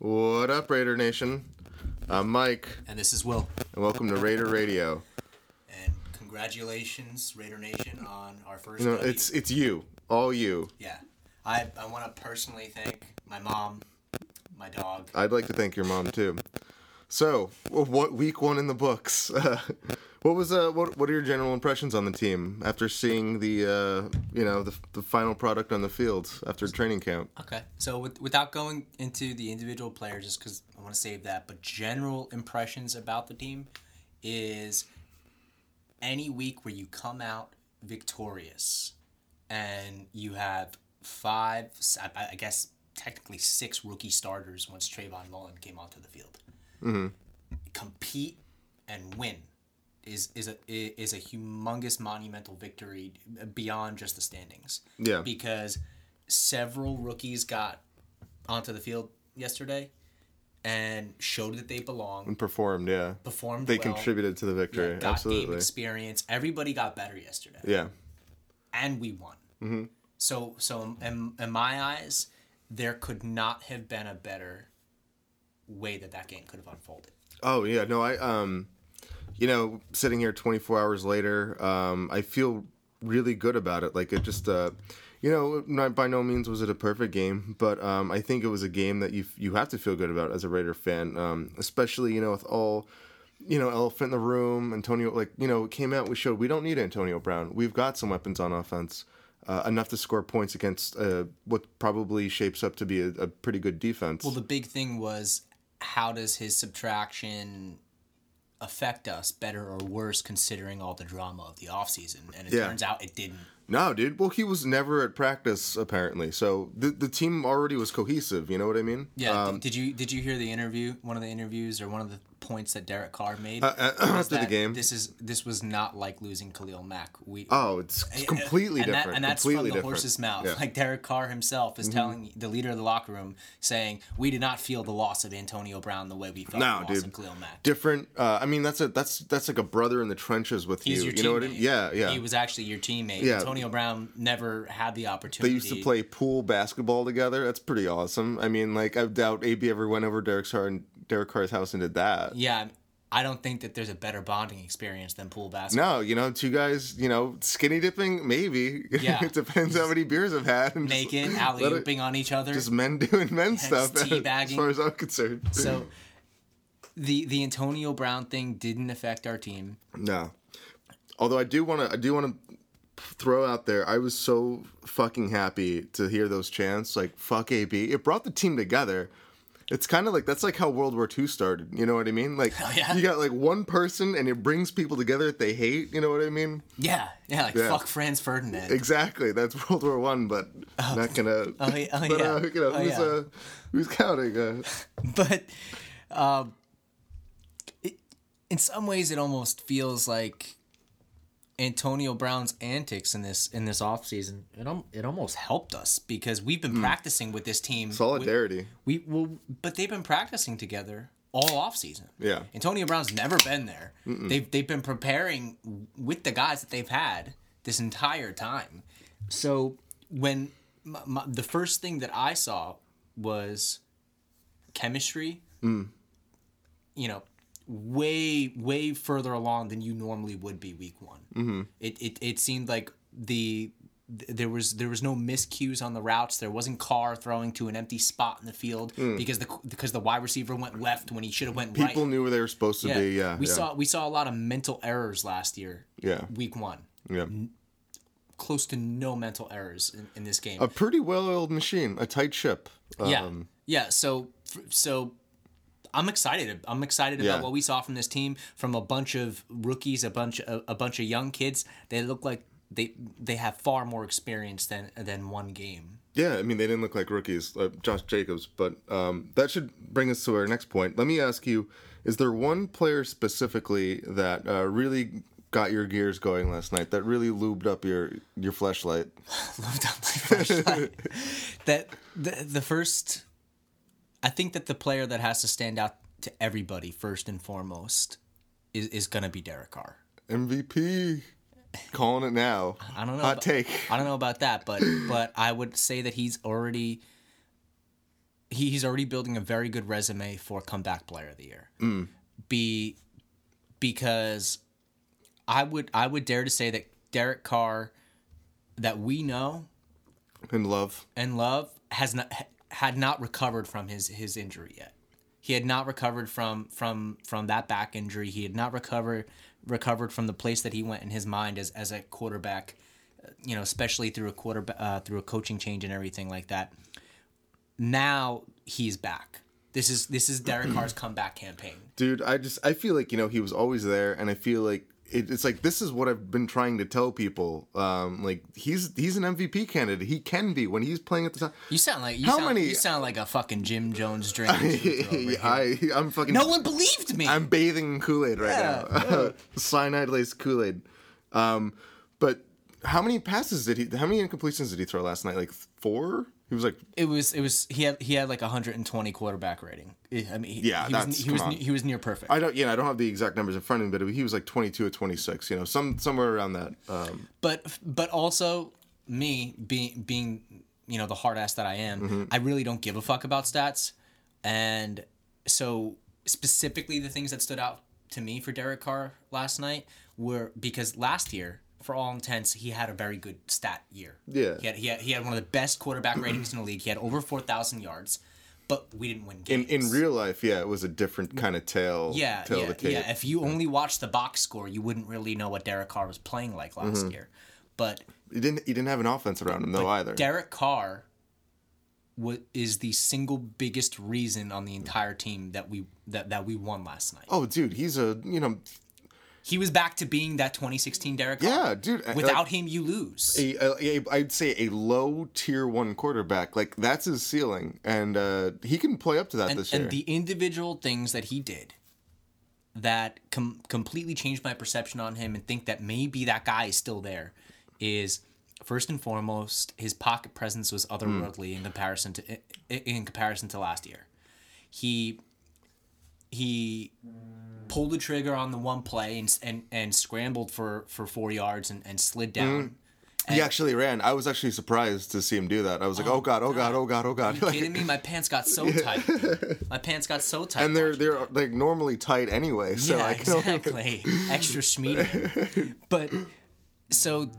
What up, Raider Nation? I'm Mike, And this is Will. and welcome to Raider Radio. And congratulations, Raider Nation, on our first. You know, W. it's it's you, all you. yeah. I I want to personally thank my mom, my dog. I'd like to thank your mom too. So, what week one in the books? what was uh what what are your general impressions on the team after seeing the uh you know the the final product on the field after training camp? Okay. So with, without going into the individual players, just because I want to save that, but general impressions about the team is any week where you come out victorious and you have five, I, I guess technically six rookie starters once Trayvon Mullen came onto the field. Compete and win is is a is a humongous monumental victory beyond just the standings Yeah. because several rookies got onto the field yesterday and showed that they belong, And performed, yeah. performed They well, contributed to the victory. got game Absolutely. experience. Everybody got better yesterday, Yeah. and we won. Mm-hmm. So, so in, in my eyes, there could not have been a better way that that game could have unfolded. Oh yeah, no, I um, you know, sitting here 24 hours later, um, I feel really good about it. Like it just, uh, you know, not by no means was it a perfect game, but um, I think it was a game that you you have to feel good about as a Raider fan, um, especially you know with all. You know, elephant in the room. Antonio, like you know, it came out. We showed we don't need Antonio Brown. We've got some weapons on offense, uh, enough to score points against uh, what probably shapes up to be a, a pretty good defense. Well, the big thing was how does his subtraction affect us, better or worse, considering all the drama of the offseason? And it Yeah. turns out it didn't. No, dude. Well, he was never at practice apparently, so the the team already was cohesive. You know what I mean? Yeah. Um, did you did you hear the interview? One of the interviews or one of the points that Derek Carr made uh, uh, after the game. This is this was not like losing Khalil Mack. We oh, it's completely and that- different. and that's completely from the different. horse's mouth. Yeah. Mm-hmm. Like Derek Carr himself is telling the leader of the locker room, saying, "We did not feel the loss of Antonio Brown the way we felt No, the loss dude. of Khalil Mack." different. Uh, I mean, that's a that's that's like a brother in the trenches with He's you. your you know what I mean? Yeah, yeah. He was actually your teammate. Yeah. Antonio Brown never had the opportunity. they used to play pool basketball together. That's pretty awesome. I mean, like I doubt AB ever went over Derek Carr and Derek Carr's house and did that. Yeah, I don't think that there's a better bonding experience than pool basketball. No, you know, two guys, you know, skinny dipping, maybe. Yeah. it depends how many beers I've had. and just Naked, alley ooping on each other. Just men doing men stuff, as far as I'm concerned. So the the Antonio Brown thing didn't affect our team. No. Although I do want to, I do want to throw out there. I was so fucking happy to hear those chants. Like fuck AB. It brought the team together. It's kind of like that's like how World War II started. You know what I mean? Like Oh, yeah? you got like one person and it brings people together that they hate. You know what I mean? Yeah, yeah, like Yeah. fuck Franz Ferdinand. Exactly. That's World War One, but not gonna. Oh, yeah, oh, but, yeah. Uh, you know, Oh, who's yeah. uh, who's counting? Uh, but um, it, in some ways, it almost feels like Antonio Brown's antics in this in this offseason, it al- it almost helped us because we've been hmm. practicing with this team. solidarity. We, we well, but they've been practicing together all offseason. Yeah. Antonio Brown's never been there. They've they've been preparing with the guys that they've had this entire time. So when my, my, the first thing that I saw was chemistry. Mm. You know, way way further along than you normally would be week one. Mm-hmm. It, it it seemed like the there was there was no miscues on the routes. There wasn't Carr throwing to an empty spot in the field because the because the wide receiver went left when he should have went right. People knew where they were supposed to be. Yeah. we yeah. saw we saw a lot of mental errors last year. Yeah. week one, Yeah. close to no mental errors in, in this game. A pretty well-oiled machine, a tight ship. yeah, Um, yeah. So so. I'm excited. I'm excited Yeah. about what we saw from this team, from a bunch of rookies, a bunch, a, a bunch of young kids. They look like they they have far more experience than than one game. Yeah, I mean they didn't look like rookies, uh, Josh Jacobs, but um, that should bring us to our next point. Let me ask you: Is there one player specifically that uh, really got your gears going last night? That really lubed up your your flashlight? Loved up my flashlight. that the the first, I think that the player that has to stand out to everybody first and foremost is is gonna be Derek Carr. MVP, calling it now. I don't know. Hot about- take. I don't know about that, but but I would say that he's already he, he's already building a very good resume for comeback player of the year. Mm. Be because I would I would dare to say that Derek Carr that we know And love. and love has not had not recovered from his his injury yet. He had not recovered from from from that back injury. He had not recovered recovered from the place that he went in his mind as as a quarterback. uh, You know, especially through a quarter uh, through a coaching change and everything like that. Now he's back. This is this is Derek Carr's comeback campaign. Dude, I just I feel like you know he was always there, and I feel like it, it's like this is what I've been trying to tell people. Um, like he's he's an MVP candidate. He can be when he's playing at the time. You sound like you How sound, many- you sound like a fucking Jim Jones drink. over. I I'm fucking. no one believed me. I'm bathing in Kool Aid right Yeah, now. Cyanide laced Kool Aid. Um, but how many passes did he? How many incompletions did he throw last night? Like four. He was like, It was it was he had he had like a 120 quarterback rating. I mean, he, Yeah, he was he was he was near perfect. I don't, know, I don't have the exact numbers in front of me, but he was like 22 or 26. You know, some somewhere around that. Um, but but also me being being you know the hard ass that I am, Mm-hmm. I really don't give a fuck about stats, and so specifically the things that stood out to me for Derek Carr last night were because last year. For all intents, he had a very good stat year. Yeah. he had, he had, he had one of the best quarterback ratings in the league. He had over four thousand yards, but we didn't win in games. in real life, yeah, it was a different kind of tale. Yeah, tale yeah, of the tape. yeah. If you only watched the box score, you wouldn't really know what Derek Carr was playing like last Mm-hmm. year. But He didn't. He didn't have an offense around him though either. Derek Carr what is the single biggest reason on the entire team that we that, that we won last night. oh, dude, he's a you know, He was back to being that 2016 Derek Carr. yeah, dude. uh, Without like, him, you lose. a, a, a, I'd say a low tier one quarterback. Like that's his ceiling, and uh, he can play up to that and, this year. and the individual things that he did that com- completely changed my perception on him and think that maybe that guy is still there is first and foremost his pocket presence was otherworldly in comparison to in, in comparison to last year he he pulled the trigger on the one play and and, and scrambled for for four yards and, and slid down mm. he actually ran. I was actually surprised to see him do that. I was like, oh, oh god, oh god, oh god, oh god. Are you kidding me my pants got so tight dude. my pants got so tight and they're they're like normally tight anyway. So yeah, I can only- exactly. Extra schmeedy. But so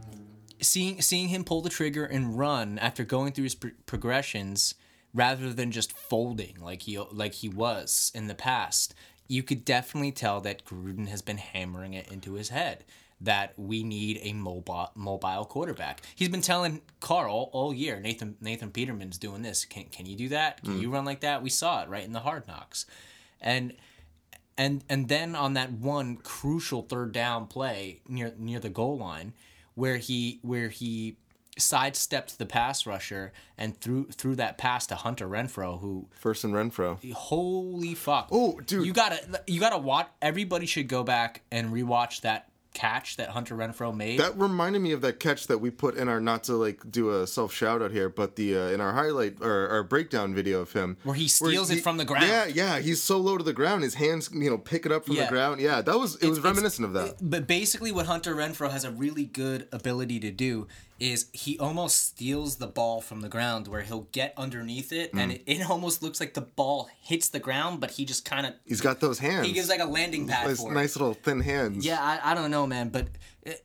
seeing seeing him pull the trigger and run after going through his pro- progressions rather than just folding like he like he was in the past, you could definitely tell that Gruden has been hammering it into his head that we need a mobile mobile quarterback. He's been telling Carl all, all year, Nathan Nathan Peterman's doing this. Can can you do that? Can mm. you run like that? We saw it right in the hard knocks. And and and then on that one crucial third down play near near the goal line where he where he sidestepped the pass rusher and threw threw that pass to Hunter Renfrow who First and Renfrow. holy fuck Oh, dude. you gotta you gotta watch everybody should go back and rewatch that catch that Hunter Renfrow made That reminded me of that catch that we put in our not to like do a self shout out here, but the uh, in our highlight or our breakdown video of him Where he steals it from the ground. Yeah, yeah, he's so low to the ground, his hands you know pick it up from Yeah. the ground. Yeah, that was it was reminiscent of that. But basically, what Hunter Renfrow has a really good ability to do is he almost steals the ball from the ground where he'll get underneath it Mm. and it, it almost looks like the ball hits the ground, but he just kind of He's got those hands. he gives like a landing pad nice, for it. nice little thin hands. Yeah, I, I don't know, man, but i-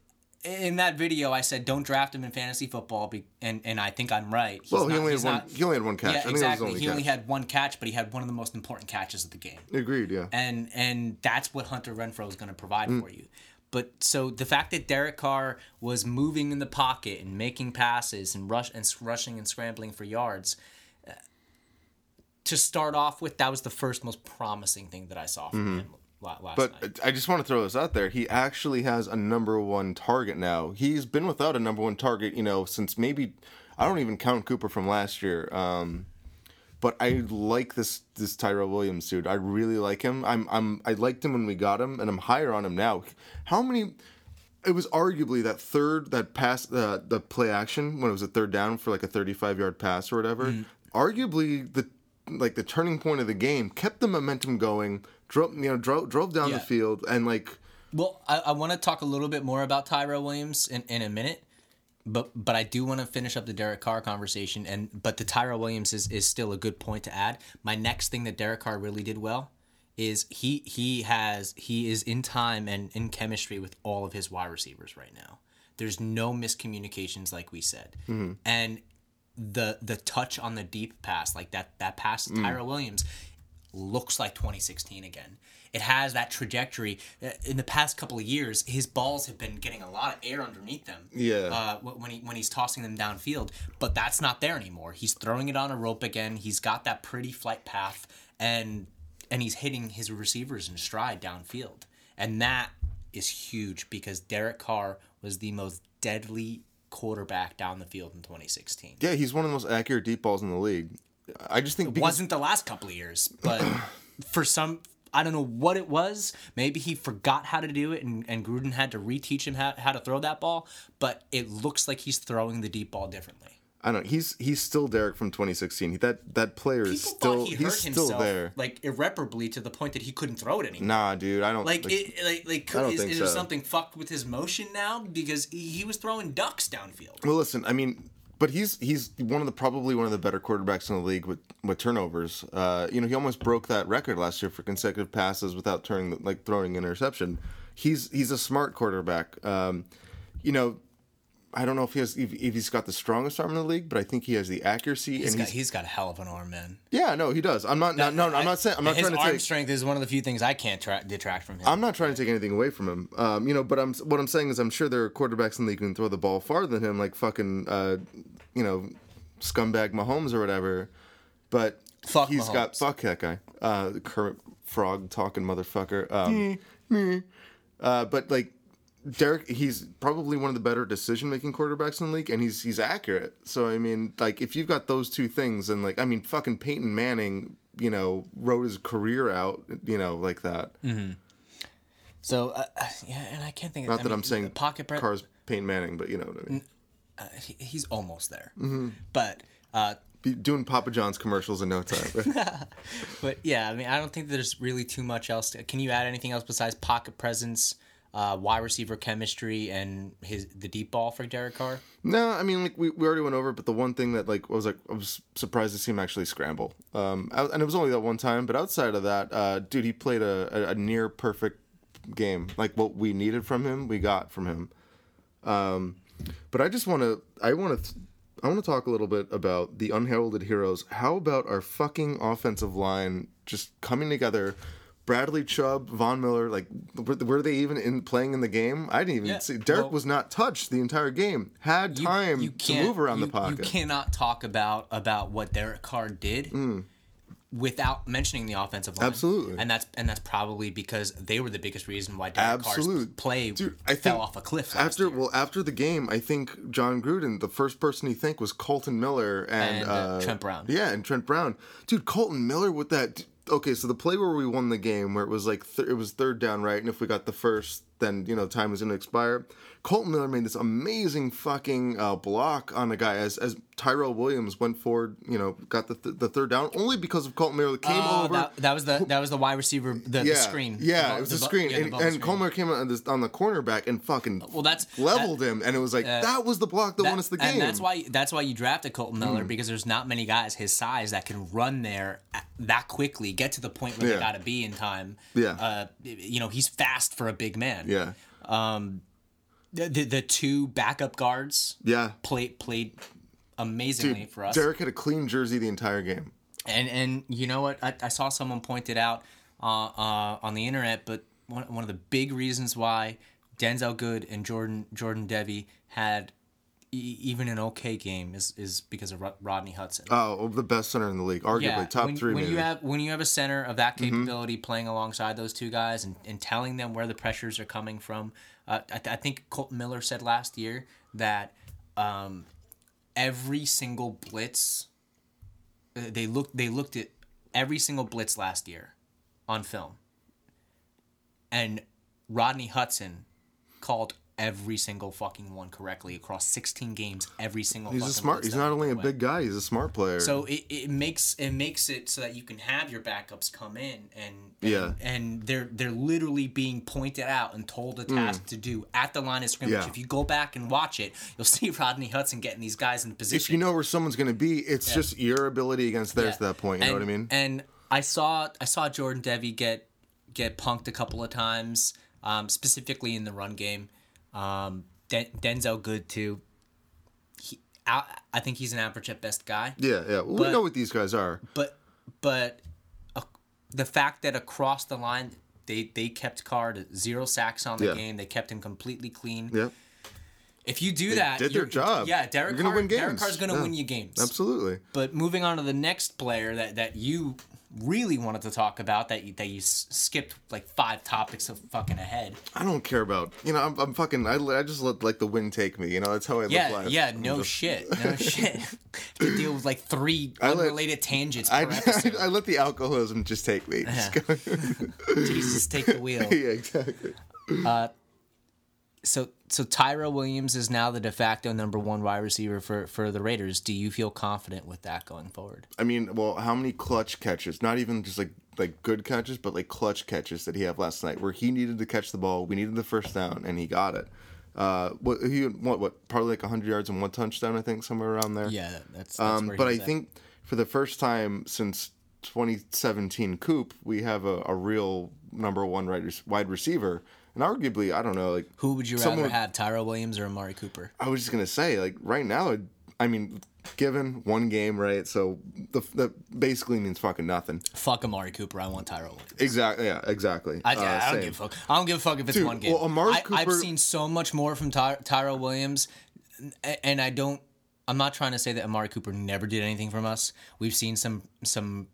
in that video, I said don't draft him in fantasy football, be, and and I think I'm right. He's Well, he not- only had one. not- he only had one catch. yeah, I think was exactly. only he catch. only had one catch, but he had one of the most important catches of the game Agreed. Yeah. and and that's what Hunter Renfrow is going to provide Mm. for you. But so the fact that Derek Carr was moving in the pocket and making passes and rush and rushing and scrambling for yards, uh, to start off with, that was the first most promising thing that I saw from him last Mm-hmm. But night. I just want to throw this out there. He actually has a number one target now. He's been without a number one target, you know, since maybe I don't even count Cooper from last year. Um, but I like this this Tyrell Williams dude. I really like him. I'm I'm I liked him when we got him, and I'm higher on him now. How many? It was arguably that third that pass the the play action when it was a third down for like a 35 yard pass or whatever. Mm-hmm. Arguably the like the turning point of the game kept the momentum going. Drove you know drove drove down Yeah. the field and like Well, I, I want to talk a little bit more about Tyrell Williams in, in a minute, but but I do want to finish up the Derek Carr conversation, and but the Tyrell Williams is, is still a good point to add. My next thing that Derek Carr really did well is he he has he is in time and in chemistry with all of his wide receivers right now. There's no miscommunications, like we said, mm-hmm. and the the touch on the deep pass, like that that pass to mm. Tyrell Williams, looks like 2016 again. It has that trajectory. Uh, In the past couple of years, his balls have been getting a lot of air underneath them. Yeah. Uh, when he when he's tossing them downfield, but that's not there anymore. He's throwing it on a rope again. He's got that pretty flight path, and and he's hitting his receivers in stride downfield, and that is huge because Derek Carr was the most deadly quarterback down the field in 2016. Yeah, he's one of the most accurate deep balls in the league. I just think because, wasn't the last couple of years, but for some, I don't know what it was. Maybe he forgot how to do it, and, and Gruden had to reteach him how, how to throw that ball. But it looks like he's throwing the deep ball differently. I don't. know, He's he's still Derek from 2016. He, that that player is still he hurt he's still himself there. like irreparably to the point that he couldn't throw it anymore. Nah, dude, I don't Like, it, like, like, is, is there something fucked with his motion now? Because he, he was throwing ducks downfield. Well, listen, I mean, but he's he's one of the probably one of the better quarterbacks in the league with with turnovers. Uh, you know, he almost broke that record last year for consecutive passes without turning like throwing an interception. He's he's a smart quarterback. Um, you know, I don't know if he has if, if he's got the strongest arm in the league, but I think he has the accuracy He's and got, he's, he's got a hell of an arm, man. yeah, no, he does. I'm not no, no, I'm not saying I'm not his trying to arm take strength is one of the few things I can't tra- detract from him. I'm not trying to take anything away from him. Um, you know, but I'm what I'm saying is I'm sure there are quarterbacks in the league who can throw the ball farther than him, like fucking, uh, you know, scumbag Mahomes or whatever. But Fuck he's got Mahomes. fuck that guy, uh, Kermit Frog talking motherfucker. Um, uh, but like Derek, he's probably one of the better decision making quarterbacks in the league, and he's he's accurate. So I mean, like if you've got those two things, and like I mean, fucking Peyton Manning, you know, wrote his career out, you know, like that. So uh, uh, yeah, and I can't think. of Not I that mean, I'm saying pocket pre- Cars Peyton Manning, but you know what I mean. uh, he, he's almost there. Mm-hmm. But uh, Be doing Papa John's commercials in no time. but yeah, I mean, I don't think there's really too much else. To, can you add anything else besides pocket presence, uh, wide receiver chemistry, and his the deep ball for Derek Carr? no, I mean like we, we already went over, it, but the one thing that like was like I was surprised to see him actually scramble. Um, out- and it was only that one time, but outside of that, uh, dude, he played a, a, a near perfect game. Like what we needed from him, we got from him. Um, but I just want to, I want to, I want to talk a little bit about the unheralded heroes. How about our fucking offensive line just coming together? Bradley Chubb, Von Miller, like were, they even in playing in the game? I didn't even Yeah, see. Derek well- was not touched the entire game. Had time you to move around you- the pocket. You cannot talk about about what Derek Carr did. Without mentioning the offensive line, Mm. Absolutely. and that's and that's probably because they were the biggest reason why Derek Carr's Absolute. play Dude, I fell off a cliff. Last After year. well, after the game, I think Jon Gruden, the first person he think was Colton Miller and, And, uh, uh, Trent Brown. Yeah, and Trent Brown, dude. Colton Miller with that. Okay, so the play where we won the game, where it was like th- it was third down, right? And if we got the first, then you know time was going to expire. Colton Miller made this amazing fucking uh, block on the guy as as Tyrell Williams went forward. You know, got the th- the third down only because of Colton Miller came Oh, over. that, that was the that was the wide receiver the, the screen. Yeah, The- it was the screen, yeah, the and, and screen. Colmer came on, this, on the cornerback and fucking Well, that's leveled him, and it was like that was the block that, won us the game. And that's why that's why you drafted Colton Miller Hmm. because there's not many guys his size that can run there that quickly, get to the point where Yeah. they got to be in time. Yeah. Uh, you know, he's fast for a big man. yeah, The the, the two backup guards yeah. played played amazingly Dude, for us. Derek had a clean jersey the entire game. And and you know what? I, I saw someone point it out uh, uh, on the internet, but one, one of the big reasons why Denzelle Good and Jordan Jordan Devey had e- even an okay game is, is because of Rodney Hudson. Oh, the best center in the league, arguably top when, three. When maybe. Mm-hmm. you have when you have a center of that capability playing alongside those two guys and, and telling them where the pressures are coming from, uh, I, th- I think Colton Miller said last year that um, every single blitz uh, they looked they looked at every single blitz last year on film, and Rodney Hudson called every single fucking one correctly across 16 games, every single. He's a smart. He's not only a big guy. He's a smart player. so it, it makes it makes it so that you can have your backups come in and, and Yeah. and they're they're literally being pointed out and told a task to do at the line of scrimmage. Mm. Yeah. If you go back and watch it, you'll see Rodney Hudson getting these guys in position. if you know where someone's going to be, it's just your ability against theirs Yeah. at that point. You know what I mean? And I saw I saw Jordan Devey get get punked a couple of times, um, specifically in the run game. Um, Den- Denzelle good too. He, I, I think he's an average at best guy. yeah, yeah. Well, we know what these guys are. but but uh, the fact that across the line they they kept Carr to zero sacks on the Yeah. game, they kept him completely clean. Yeah, If you do that, did their job. Yeah, Derek Carr, win Derek games. Carr's going to Yeah. win you games. absolutely. But moving on to the next player that, that you really wanted to talk about that you, that you s- skipped like five topics of fucking ahead. I don't care about you know. I'm, I'm fucking. I, I just let like the wind take me. You know, that's how I live Yeah, life. yeah, I'm no just- shit, no shit. to deal with like three let- unrelated tangents per I, episode. I, let the alcoholism just take me. Just go- Jesus, take the wheel. yeah, exactly. Uh, so, so Tyrell Williams is now the de facto number one wide receiver for for the Raiders. Do you feel confident with that going forward? I mean, well, how many clutch catches? Not even just like like good catches, but like clutch catches that he had last night, where he needed to catch the ball, we needed the first down, and he got it. Uh, what he what what probably like hundred yards and one touchdown, I think, somewhere around there. Yeah, that's. that's Um, but I at. think for the first time since 2017 Coop, we have a, a real number one wide receiver, and arguably, I don't know, like who would you someone- rather have, Tyrell Williams or Amari Cooper? I was just gonna say, like right now, I mean, given one game, right? So the that basically means fucking nothing. Fuck Amari Cooper. I want Tyrell Williams. Exactly. Yeah. Exactly. I, Uh, I don't same. give a fuck. I don't give a fuck if it's Dude, one game. well, Amari I, I've seen so much more from Ty, Tyrell Williams, and I don't. I'm not trying to say that Amari Cooper never did anything from us. We've seen some some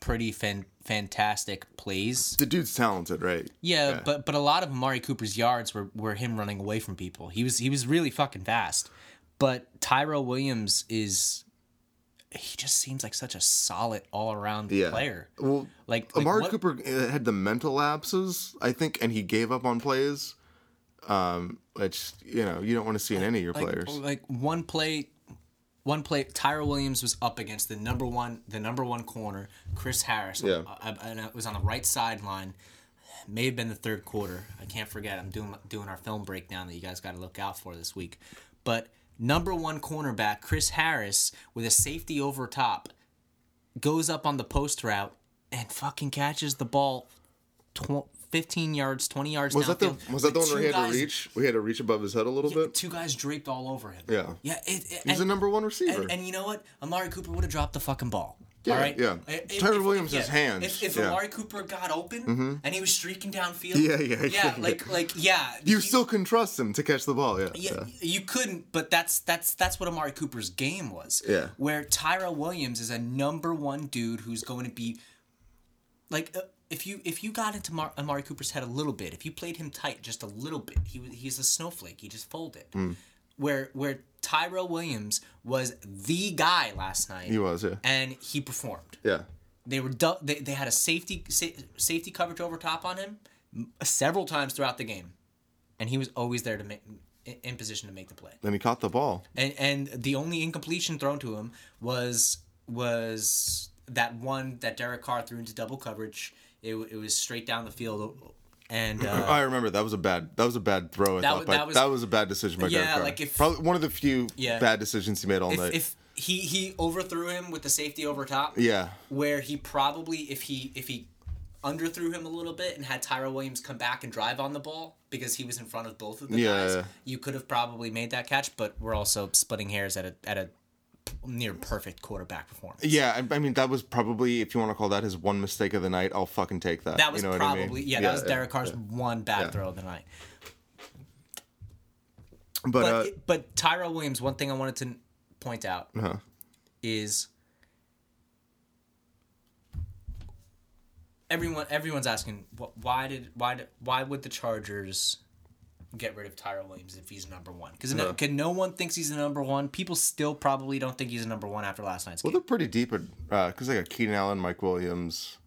pretty fan, fantastic plays. The dude's talented, right? Yeah, but but a lot of Amari Cooper's yards were, were him running away from people. He was he was really fucking fast. But Tyrell Williams is he just seems like such a solid all around Yeah. player. Well, Like, like Amari what- Cooper uh, had the mental lapses, I think, and he gave up on plays. Um, which you know you don't want to see in any of your like, players. Like one play, one play. Tyrell Williams was up against the number one, the number one corner, Chris Harris. Yeah. I, I- and it was on the right sideline. May have been the third quarter. I can't forget. I'm doing doing our film breakdown that you guys got to look out for this week. But number one cornerback Chris Harris with a safety over top goes up on the post route and fucking catches the ball. Tw- 15 yards, 20 yards Was that the was that the one where he had guys- to reach? We had to reach above his head a little bit. Two guys draped all over him. Yeah. Yeah. It, it, He's and, a number one receiver. and, and you know what? Amari Cooper would have dropped the fucking ball. Yeah, all right. yeah. If- Tyler if- Williams' yeah, hands, If, if yeah. Mm-hmm. Amari Cooper got open and he was streaking downfield. Yeah, yeah, Yeah. yeah. Like like yeah. you he- still can trust him to catch the ball. Yeah. yeah, yeah. you couldn't, but that's that's that's what Amari Cooper's game was. Yeah. Where Tyrell Williams is a number one dude who's going to be like uh, if you if you got into Mar- Amari Cooper's head a little bit, if you played him tight just a little bit, he he's a snowflake. He just folded. Hmm. Where where Tyrell Williams was the guy last night. He was. Yeah. and he performed. Yeah. They were du- they, they had a safety sa- safety coverage over top on him several times throughout the game, and he was always there to make in- in position to make the play. Then he caught the ball. And and the only incompletion thrown to him was was that one that Derek Carr threw into double coverage. It, it was straight down the field, and uh, I remember that was a bad that was a bad throw. I That thought, that was- that was a bad decision by Yeah, Derek like if- probably one of the few Yeah. bad decisions he made all if, night. if he he overthrew him with the safety over top, yeah. where he probably if he if he underthrew him a little bit and had Tyrell Williams come back and drive on the ball because he was in front of both of the Yeah, guys, yeah. you could have probably made that catch. But we're also splitting hairs at a at a near perfect quarterback performance. Yeah, I, I mean that was probably if you want to call that his one mistake of the night, I'll fucking take that. That was you know probably what I mean? yeah, That was Derek Carr's one bad Yeah. throw of the night. But, But uh, but Tyrell Williams, one thing I wanted to point out uh-huh. is everyone everyone's asking why did why did, why would the Chargers get rid of Tyrell Williams if he's number one? Because no, no one thinks he's the number one. People still probably don't think he's the number one after last night's well, game. they're pretty deep at because they got Keenan Allen, Mike Williams.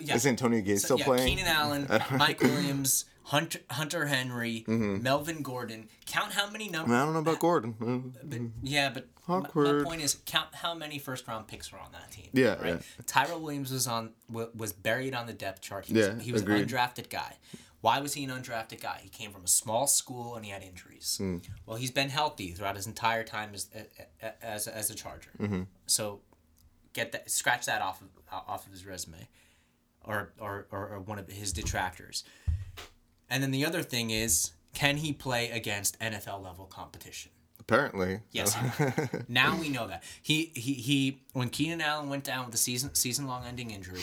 Yeah. Is Antonio Gates still yeah, playing? Keenan Allen, Mike Williams, Hunter, Hunter Henry, Mm-hmm. Melvin Gordon. Count how many I, mean, I don't know about Gordon. Uh, Yeah, but my, my point is, count how many first round picks were on that team. Yeah, right. yeah. Tyrell Williams was on was buried on the depth chart. He Yeah, was, he was agreed. an undrafted guy. Why was he an undrafted guy? He came from a small school and he had injuries. Hmm. Well, he's been healthy throughout his entire time as as as a Charger. Mm-hmm. So get that scratch that off of off of his resume, or or or, or one of his detractors. And then the other thing is, can he play against NFL level competition? Apparently. Yes. now we know that he he he when Keenan Allen went down with a season season long ending injury,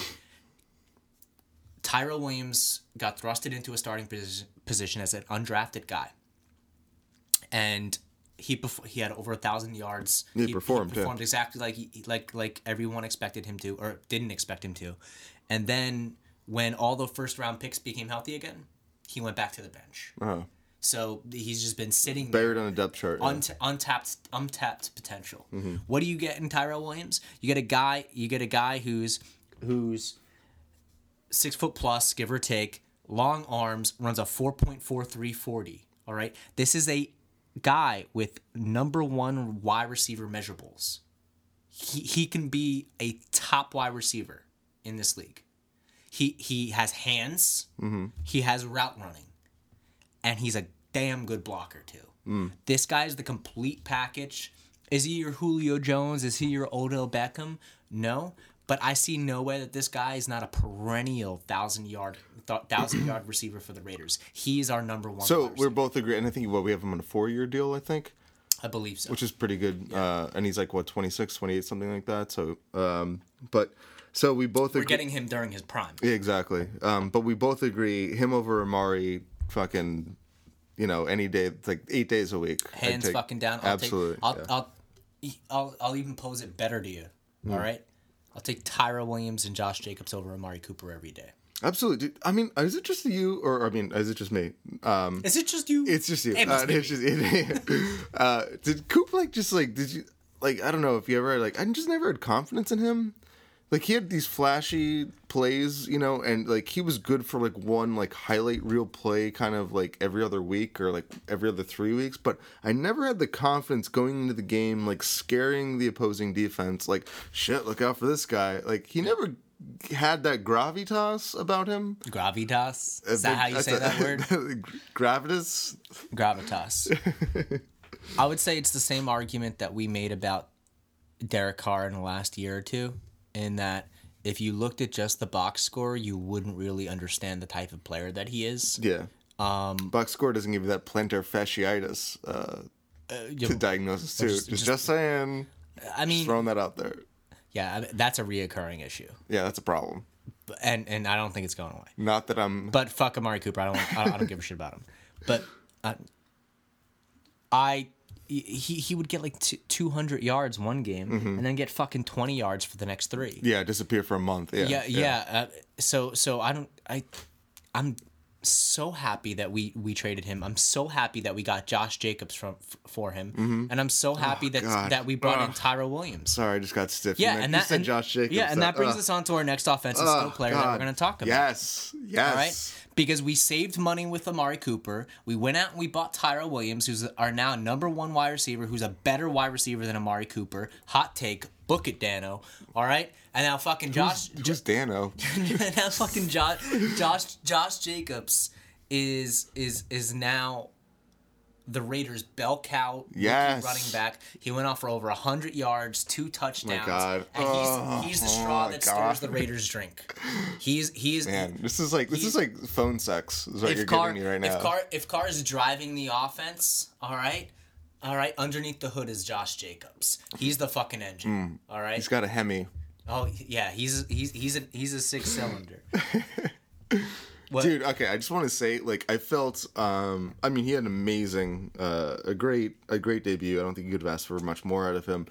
Tyrell Williams got thrusted into a starting position, position as an undrafted guy, and he perf- he had over a thousand yards. He performed, yeah. performed exactly like he, like like everyone expected him to, or didn't expect him to, and then when all the first round picks became healthy again, he went back to the bench. Oh. So he's just been sitting there Buried on a depth chart. yeah. unt- untapped untapped potential. Mm-hmm. What do you get in Tyrell Williams? You get a guy. You get a guy who's who's six foot plus, give or take, long arms, runs a four point four three forty. All right, this is a guy with number one wide receiver measurables. He he can be a top wide receiver in this league. He he has hands. Mm-hmm. He has route running and he's a damn good blocker too. Mm. This guy is the complete package. Is he your Julio Jones? Is he your Odell Beckham? No, but I see no way that this guy is not a perennial thousand yard th- thousand yard receiver for the Raiders. He's our number one. So we're both agree, and I think what we have him on a four-year deal, I think, I believe so. which is pretty good. Uh, and he's like what 26, 28, something like that. So, um, but so we both we're agree. getting him during his prime. Yeah, exactly. Um, but we both agree him over Amari, fucking, you know, any day, it's like eight days a week. Hands take- fucking down. I'll absolutely. Take, I'll, yeah. I'll, I'll, I'll even pose it better to you. Hmm. All right. I'll take Tyrell Williams and Josh Jacobs over Amari Cooper every day. absolutely. I mean, is it just you, or I mean, is it just me? Um, Is it just you? it's just you. It Uh, it's just, uh, did Coop like just like did you like I don't know if you ever like I just never had confidence in him. Like he had these flashy plays, you know, and like he was good for like one like highlight reel play kind of like every other week or like every other three weeks. But I never had the confidence going into the game, like scaring the opposing defense. Like shit, look out for this guy. Like he never had that gravitas about him. Gravitas. Uh, Is that how you say that word? Gravitas. Gravitas. I would say it's the same argument that we made about Derek Carr in the last year or two, in that if you looked at just the box score, you wouldn't really understand the type of player that he is. Yeah. Um, box score doesn't give you that plantar fasciitis uh, you- to diagnosis too. just- Just, just, saying, I mean, throwing that out there. yeah, I mean, that's a reoccurring issue, Yeah, that's a problem. and and I don't think it's going away. Not that I'm. But fuck Amari Cooper. I don't. I don't, I don't give a shit about him. But uh, I. He, he would get like t- 200 yards one game and then get fucking 20 yards for the next three. yeah, disappear for a month. Yeah, yeah yeah, Uh, so so i don't i i'm so happy that we we traded him i'm so happy that we got josh jacobs from f- for him and i'm so happy that Mm-hmm. Oh, God. that we brought in Ugh. tyrell williams Sorry, I just got stiff. yeah and you that said and, Josh Jacobs. yeah and that brings ugh, us on to our next offensive skill ugh, player that we're going to talk about Yes, yes. all right because we saved money with Amari Cooper. We went out and we bought Tyrell Williams, who's our now number one wide receiver, who's a better wide receiver than Amari Cooper. Hot take, book it, Danno. All right, and now fucking Josh, Just Danno. now fucking Josh, Josh, Josh Jacobs is is is now the Raiders' bell cow Yes. running back. He went off for over hundred yards, two touchdowns, God. and Oh, he's he's the straw oh, that God. stirs the Raiders' drink. He's he's Man, this is like this is like phone sex. Is what you're Carr giving me right now. if Carr if Carr is driving the offense, all right. All right, underneath the hood is Josh Jacobs. He's the fucking engine. all right. He's got a Hemi. Oh yeah, he's he's he's a he's a six cylinder. What? Dude, okay, I just want to say, like, I felt, um, I mean, he had an amazing, uh, a great, a great debut. I don't think you could have asked for much more out of him.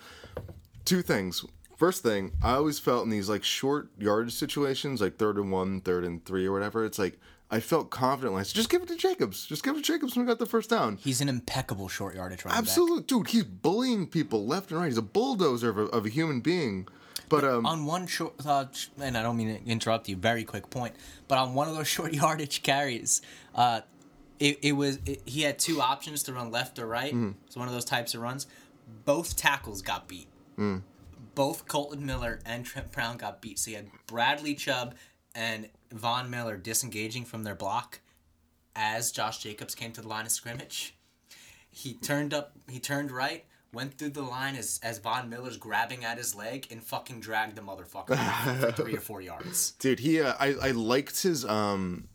Two things. First thing, I always felt in these like short yardage situations, like third and one, third and three, or whatever. It's like I felt confident. Like, just give it to Jacobs. Just give it to Jacobs when we got the first down. He's an impeccable short yardage running back. Absolute, dude. He's bullying people left and right. He's a bulldozer of a, of a human being. But um, on one short, uh, and I don't mean to interrupt you. Very quick point, but on one of those short yardage carries, uh, it, it was it, he had two options to run left or right. Mm-hmm. It's one of those types of runs. Both tackles got beat. Mm. Both Colton Miller and Trent Brown got beat. So you had Bradley Chubb and Von Miller disengaging from their block as Josh Jacobs came to the line of scrimmage. He turned up. He turned right. Went through the line as as Von Miller's grabbing at his leg and fucking dragged the motherfucker for three or four yards. dude he uh, I, I liked his um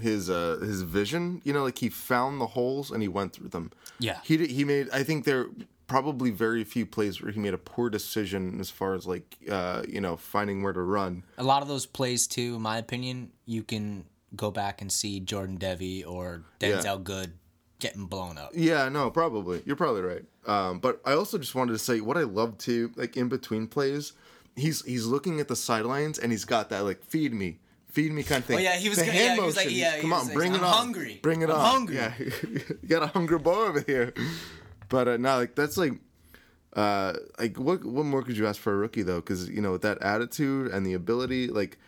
his uh his vision you know like he found the holes and he went through them Yeah. he did, he made i think there probably very few plays where he made a poor decision as far as like uh you know finding where to run A lot of those plays too, in my opinion, you can go back and see Jordan Devey or Denzelle Yeah. Good getting blown up. yeah no probably you're probably right um but i also just wanted to say what i love too like in between plays he's he's looking at the sidelines and he's got that like feed me feed me kind of thing. Oh, yeah, he was The hand Yeah, he was like, motion. yeah, come on, like, bring it "I'm on. hungry. Bring it I'm on. hungry." Yeah, you got a hungry boy over here. But uh, no, like that's like, uh, like what what more could you ask for a rookie though? Because you know with that attitude and the ability, like,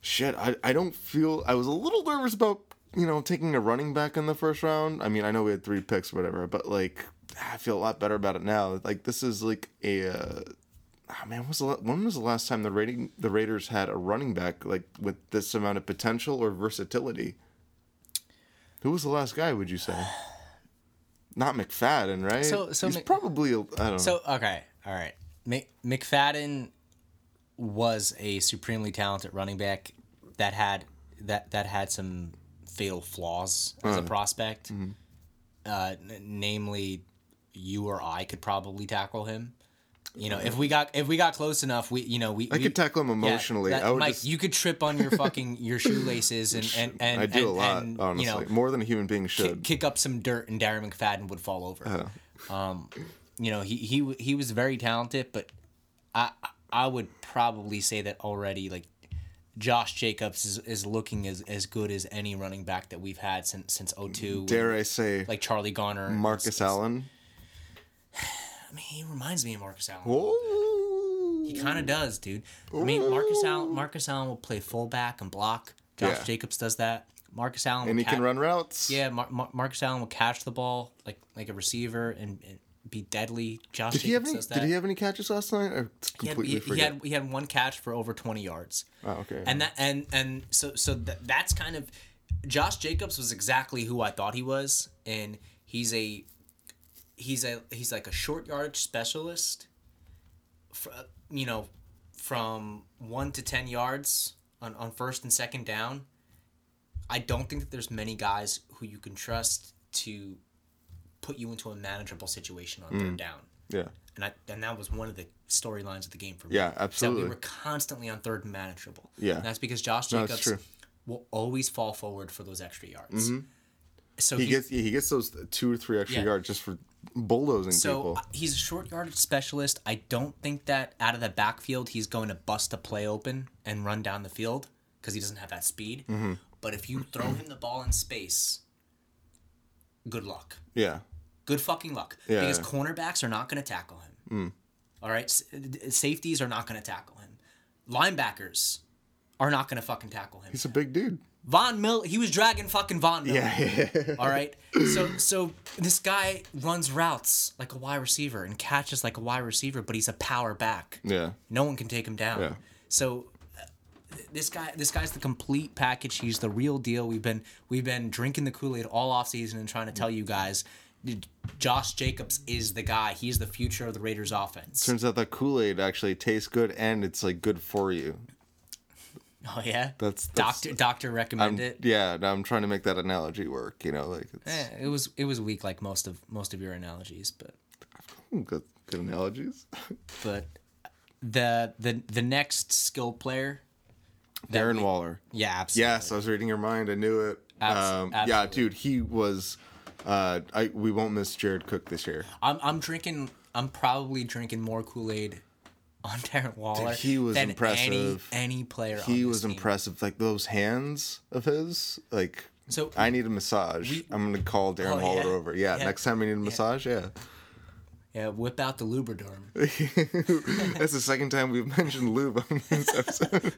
shit, I I don't feel I was a little nervous about you know taking a running back in the first round. I mean, I know we had three picks, whatever, but like. I feel a lot better about it now. Like this is like a uh, oh man, was the when was the last time the rating the Raiders had a running back like with this amount of potential or versatility? Who was the last guy? Would you say? Not McFadden, right? So- so he's Mc- probably I don't know. So okay, all right. Mc, McFadden was a supremely talented running back that had that that had some fatal flaws as Uh-huh. a prospect. Mm-hmm. Uh, n- namely, you or I could probably tackle him. You know, if we got if we got close enough, we you know we I we- could tackle him yeah, emotionally. that- I would Mike, just, you could trip on your fucking your shoelaces and and and I do and, a lot, and, honestly, You know, more than a human being should. kick up some dirt and Darren McFadden would fall over. Uh-huh. Um, you know, he he he was very talented, but I I would probably say that already. Like Josh Jacobs is, is looking as, as good as any running back that we've had since since 02. Dare I say, like Charlie Garner, Marcus Allen? I mean, he reminds me of Marcus Allen. He kind of does, dude. I mean, Marcus Allen Marcus Allen will play fullback and block. Josh Yeah. Jacobs does that. Marcus Allen and will he can run routes. Yeah, Mar- Mar- Marcus Allen will catch the ball like like a receiver and, and be deadly. Josh Did he have Jacobs any? does that. Did he have any catches last night? Or He had, completely he, he had he had one catch for over 20 yards. oh, okay. And that and and so so that, that's kind of Josh Jacobs was exactly who I thought he was and he's a he's a he's like a short yardage specialist fr- you know from 1 to 10 yards on on first and second down. I don't think that there's many guys who you can trust to put you into a manageable situation on Mm. third down yeah. and I, and that was one of the storylines of the game for me. Yeah, is That we were constantly on third and manageable. Yeah. and that's because Josh Jacobs true. will always fall forward for those extra yards. So He he, gets he gets those two or three extra Yeah. yards just for bulldozing so people. uh, he's a short yardage specialist. I don't think that out of the backfield he's going to bust a play open and run down the field because he doesn't have that speed. Mm-hmm. But if you throw him the ball in space, good luck. Yeah. Good fucking luck. Yeah, because cornerbacks are not going to tackle him. All right, S- safeties are not going to tackle him. Linebackers are not going to fucking tackle him. He's a big dude. Von Mill, he was dragging fucking Von Miller. Yeah. All right, so so this guy runs routes like a wide receiver and catches like a wide receiver, but he's a power back. yeah. No one can take him down. Yeah. So uh, this guy this guy's the complete package. He's the real deal. We've been we've been drinking the Kool-Aid all off season and trying to tell you guys Josh Jacobs is the guy. He's the future of the Raiders offense. Turns out that Kool Aid actually tastes good and it's like good for you. Oh yeah. That's- that's- doctor doctor I'm, recommend it. yeah, I'm trying to make that analogy work. You know, like it's Eh, it was it was weak like most of most of your analogies, but good, good analogies. but the the the next skill player. Darren we- Waller. Yeah, absolutely. Yes, I was reading your mind. I knew it. Um, yeah, dude, he was. Uh, I we won't miss Jared Cook this year. I'm I'm drinking. I'm probably drinking more Kool Aid on Darren Waller. he was impressive. Any, any player. He was team. impressive. Like those hands of his. Like So I need a massage. I'm gonna call Darren Oh, Waller yeah. over. Yeah, Yeah. next time we need a massage. Yeah. Yeah, whip out the Lubriderm. That's the second time we've mentioned lube on this episode.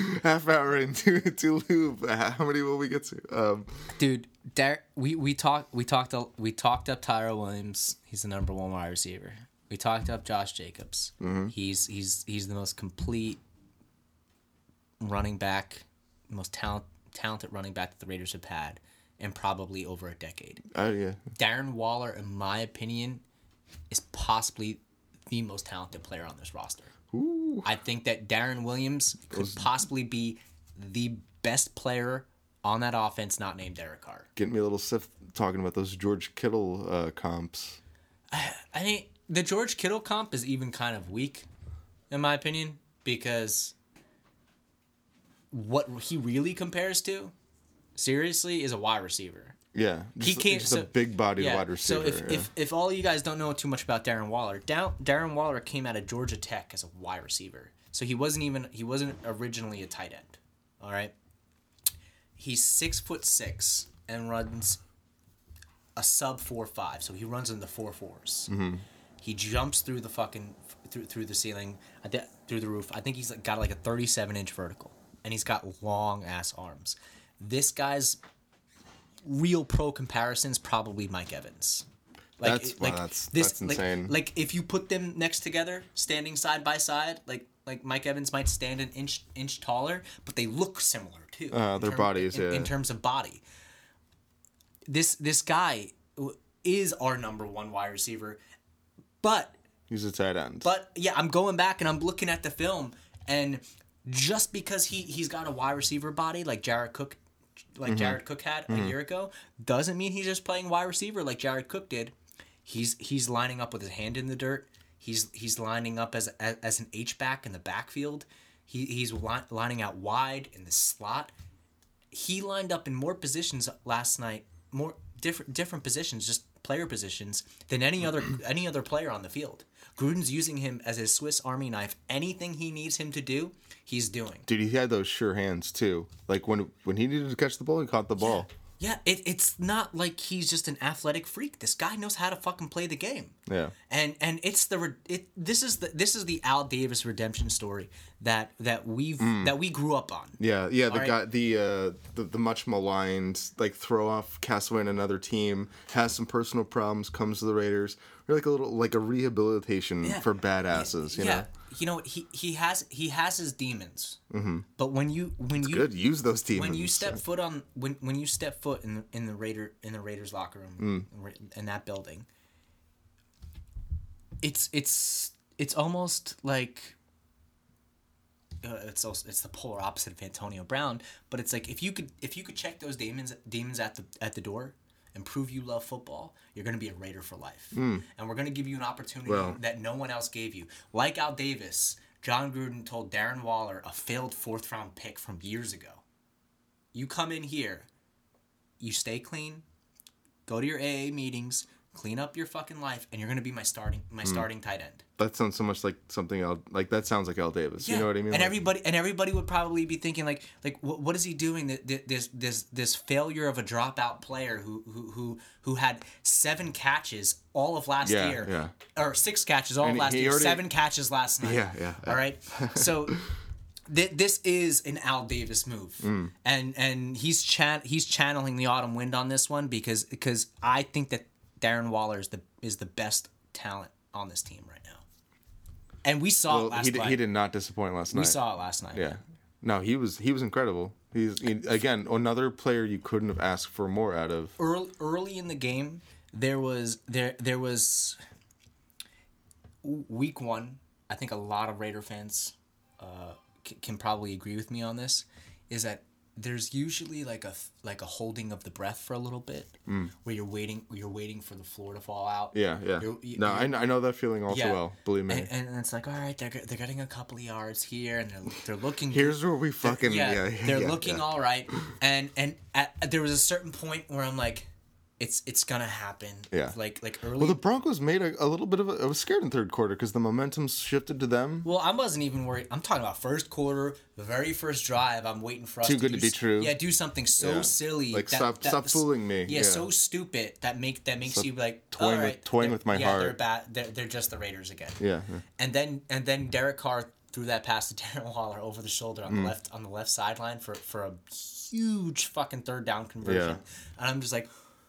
Half hour into to lube. How many will we get to? Um, Dude, Dar- we we talked we talked we talked up Tyrell Williams. He's the number one wide receiver. We talked up Josh Jacobs. He's he's he's the most complete running back, most talent talented running back that the Raiders have had in probably over a decade. oh yeah, Darren Waller, in my opinion, is possibly the most talented player on this roster. Ooh. I think that Darren Williams could possibly be the best player on that offense, not named Derek Carr. getting me a little stiff talking about those George Kittle uh, comps. I mean, the George Kittle comp is even kind of weak, in my opinion, because what he really compares to, seriously, is a wide receiver. Yeah, just, can't- just so- a big bodied wide receiver. So if, yeah. if, if all you guys don't know too much about Darren Waller, Down, Darren Waller came out of Georgia Tech as a wide receiver. So he wasn't even he wasn't originally a tight end. All right. He's six foot six and runs a sub four five. So he runs in the four fours. Mm-hmm. He jumps through the fucking through through the ceiling, through the roof. I think he's got like a thirty seven inch vertical, and he's got long ass arms. This guy's real pro comparisons probably Mike Evans. Like, That's- it- wow, that's- this, that's insane. Like, if you put them next together, standing side by side, like like Mike Evans might stand an inch inch taller, but they look similar too. Uh, their bodies, in, yeah. in terms of body. This this guy is our number one wide receiver, but he's a tight end. but yeah, I'm going back and I'm looking at the film, and just because he he's got a wide receiver body like Jared Cook, like Mm-hmm. Jared Cook had a year ago, doesn't mean he's just playing wide receiver like Jared Cook did. He's he's lining up with his hand in the dirt. He's he's lining up as as, as an H back in the backfield. He he's li- lining out wide in the slot. He lined up in more positions last night, more different different positions, just player positions than any other any other player on the field. Gruden's using him as his Swiss Army knife. Anything he needs him to do, he's doing. Dude, he had those sure hands too. Like when when he needed to catch the ball, he caught the ball. Yeah, it, it's not like he's just an athletic freak. This guy knows how to fucking play the game. Yeah. And and it's the it this is the this is the Al Davis redemption story that that we've that we grew up on. Yeah, yeah. The All guy, the uh, the the much maligned, like throw off castaway in another team, has some personal problems, comes to the Raiders. We're like a little like a rehabilitation Yeah. for badasses, you yeah. know. You know he he has he has his demons. Mm-hmm. But when you when you Good, use those demons. when you step foot on when when you step foot in the, in the Raider in the Raiders locker room in in that building, it's it's it's almost like uh, it's also, it's the polar opposite of Antonio Brown, but it's like if you could if you could check those demons demons at the at the door and prove you love football, you're going to be a Raider for life. And we're going to give you an opportunity Well- that no one else gave you. Like Al Davis, Jon Gruden told Darren Waller, a failed fourth round pick from years ago. You come in here, you stay clean, go to your AA meetings, clean up your fucking life, and you're going to be my starting my starting tight end. That sounds so much like something else. Like that sounds like Al Davis. You know what I mean? And Like, everybody and everybody would probably be thinking like like what, what is he doing? That that- This this this failure of a dropout player who who who who had seven catches all of last Yeah, year, yeah. or six catches all And of last year, already- seven catches last night. Yeah, yeah, yeah. All right, so. Th- this is an Al Davis move, Mm. and and he's chan- he's channeling the autumn wind on this one because because I think that Darren Waller is the is the best talent on this team right now, and we saw it last he, did, night. he did not disappoint last night. We saw it last night. Yeah. No, he was he was incredible. He's he, again another player you couldn't have asked for more out of. early early in the game there was there there was week one i think a lot of raider fans uh, c- can probably agree with me on this is that there's usually like a like a holding of the breath for a little bit where you're waiting you're waiting for the floor to fall out Mm. Yeah, yeah. You're- you- no, I, I know that feeling all too well. Believe me. and, and it's like all right they're, they're getting a couple of yards here and they're, they're looking Here's where we fucking yeah, yeah. yeah they're yeah, looking yeah. all right, and and at, there was a certain point where I'm like, it's it's gonna happen. Yeah. Like like early. Well, the Broncos made a, a little bit of a. I was scared in third quarter because the momentum shifted to them. Well, I wasn't even worried. I'm talking about first quarter, the very first drive. I'm waiting for us. Too to good do to be s- true. Yeah, do something so Yeah. silly. Like, that- stop- that- stop fooling me. Yeah, Yeah. so stupid that make that makes you like toying all with- toying with my yeah, They're bad. They're, they're just the Raiders again. Yeah. yeah. And then and then Derek Carr threw that pass to Darren Waller over the shoulder on Mm. the left on the left sideline for for a huge fucking third down conversion. Yeah. And I'm just like,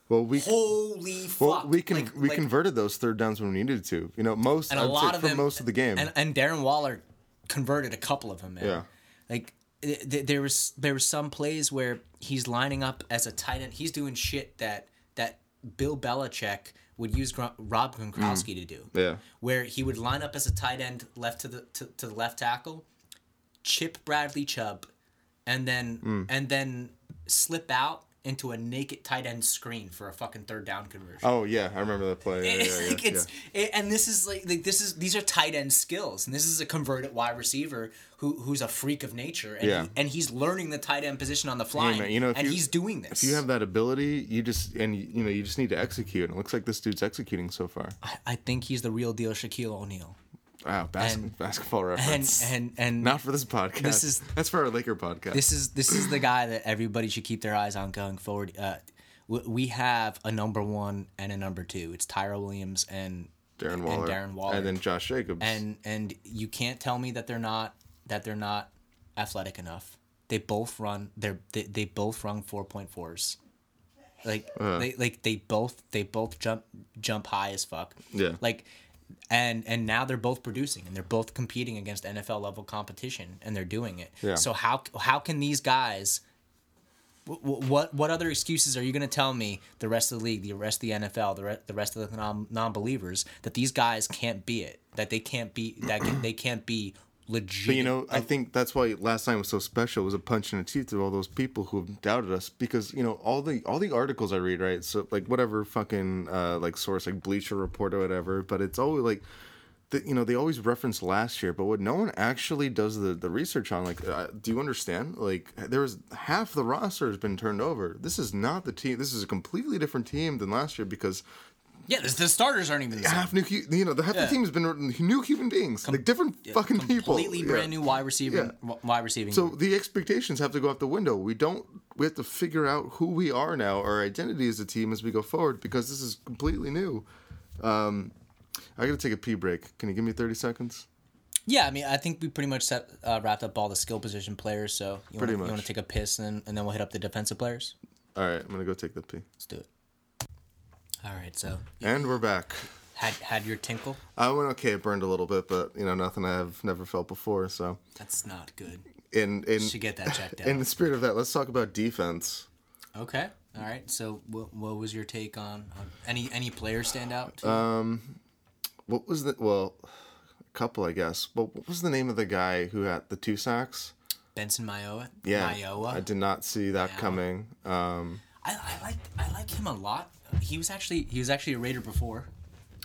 Well, we holy fuck! well we can Like- we like- converted those third downs when we needed to. You know, most and a lot of for them most of the game. And, and Darren Waller converted a couple of them. Man. Yeah. like th- th- there was there was some plays where he's lining up as a tight end. He's doing shit that that Bill Belichick would use Gro- Rob Gronkowski to do. Mm. Yeah. where he would line up as a tight end left to the to, to the left tackle, chip Bradley Chubb, and then Mm. and then slip out into a naked tight end screen for a fucking third down conversion. oh yeah, I remember that play. Yeah, yeah, yeah, like it's it- and this is like, like this is these are tight end skills and this is a converted wide receiver who who's a freak of nature and, Yeah. he, and he's learning the tight end position on the fly man, you know, and you- he's doing this If you have that ability, you just and you you know you just need to execute. And it looks like this dude's executing so far. I, I think he's the real deal Shaquille O'Neal Wow, bas- And- basketball reference. and and Not for this podcast. This is- that's for our Laker podcast. this is this is the guy that everybody should keep their eyes on going forward. Uh, we have a number one and a number two. It's Tyrell Williams and Darren Waller. and Darren Waller. and then Josh Jacobs. and and you can't tell me that they're not that they're not athletic enough. They both run. They're they, they both run four point fours. Like Uh. they like they both they both jump jump high as fuck. Yeah. Like, and and now they're both producing and they're both competing against NFL level competition and they're doing it. Yeah. So how how can these guys? wh- wh- What what other excuses are you going to tell me the rest of the league, the rest of the NFL, the re- the rest of the non non believers that these guys can't be it, that they can't be that they can't be legit. But you know, I think that's why last night was so special. It was a punch in the teeth to all those people who have doubted us because you know all the all the articles I read, right? So like whatever fucking uh, like source, like Bleacher Report or whatever. But it's always like, the, you know, they always reference last year, but what no one actually does the the research on. Like, uh, do you understand? Like, there was half the roster has been turned over. This is not the team. This is a completely different team than last year because yeah, the, the starters aren't even the same. half new, hu- you know, the half Yeah. the team has been new human beings, like different fucking people, completely Yeah. brand new wide receiving Yeah. wide receiving. So the expectations have to go out the window. We don't. We have to figure out who we are now, our identity as a team as we go forward, because this is completely new. Um, I gotta take a pee break. Can you give me thirty seconds? yeah, I mean, I think we pretty much set, uh, wrapped up all the skill position players. So you Pretty want you want much. to take a piss and, and then we'll hit up the defensive players. All right, I'm gonna go take the pee. Let's do it. All right, so And we're back. had had your tinkle. I went okay. It burned a little bit, but you know nothing I've never felt before. So That's not good. in in Should get that checked out. in the spirit of that, let's talk about defense. Okay. All right. So, what, what was your take on, on any any players stand out? Uh. What was the well, a couple I guess. But what was the name of the guy who had the two sacks? Benson Mayowa. Yeah, Mayowa. I did not see that Yeah. coming. Um, I, I like I like him a lot. He was actually he was actually a Raider before,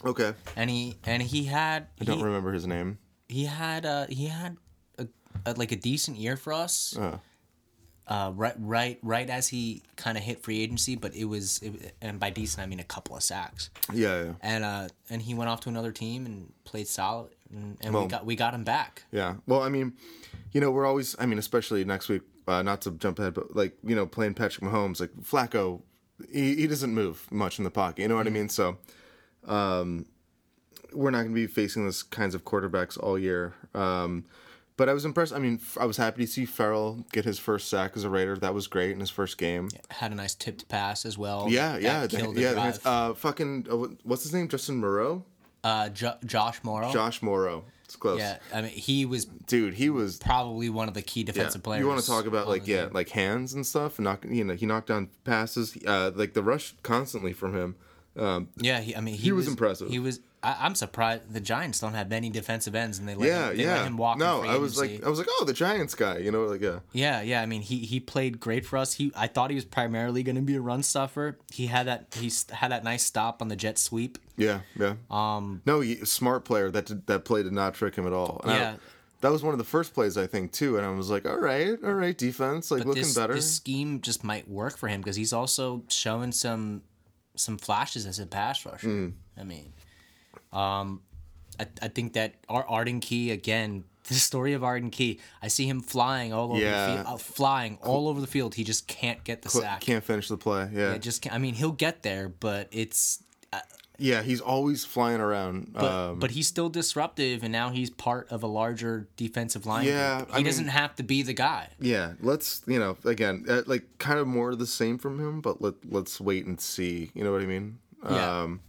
okay, and he and he had I don't he, remember his name. he had uh he had a, a like a decent year for us. Uh, Uh, right right right as he kind of hit free agency, but it was it, and by decent I mean a couple of sacks. yeah, yeah, And uh and he went off to another team and played solid, and, and Well- we got we got him back. yeah. Well, I mean, you know, we're always. I mean, especially next week. Uh, not to jump ahead, but like you know, playing Patrick Mahomes, like Flacco, he, he doesn't move much in the pocket. You know what I mean? So, um, we're not going to be facing those kinds of quarterbacks all year. Um, but I was impressed. I mean, I was happy to see Ferrell get his first sack as a Raider. That was great in his first game. Had a nice tipped pass as well. Yeah, that yeah, yeah. Uh, fucking, uh, what's his name? Justin Mauro, Uh, jo- Josh Mauro. Josh Mauro. Close. Yeah, I mean he was dude, he was. probably one of the key Yeah. defensive players. You want to talk about like yeah, team. like hands and stuff, and knock. You know, he knocked down passes. Uh, like the rush constantly from him. Um, Yeah, he, I mean he, was impressive. He was. I, I'm surprised the Giants don't have many defensive ends, and they let yeah, him, they yeah. let him walk. no, I was like, I was like, oh, the Giants guy. You know, like yeah, Yeah, yeah. I mean, he he played great for us. He I thought he was primarily going to be a run stuffer. He had that he had that nice stop on the jet sweep. yeah, yeah. Um, No, he, smart player. That did, that play did not trick him at all. And I- Yeah. that was one of the first plays I think too, and I was like, all right, all right, defense, like looking this better. this scheme just might work for him because he's also showing some some flashes as a pass rusher. Mm. I mean, um, I, I think that Ar- Arden Key again. The story of Arden Key. I see him flying all over Yeah. the field, uh, flying all over the field. He just can't get the sack. Can't finish the play. Yeah. It just can't, I mean, he'll get there, but it's yeah, he's always flying around. but, um, but he's still disruptive, and now he's part of a larger defensive line. Yeah, group. he I doesn't have to be the guy. yeah, let's you know again uh, like kind of more of the same from him, but let let's wait and see. You know what I mean? Yeah. Um,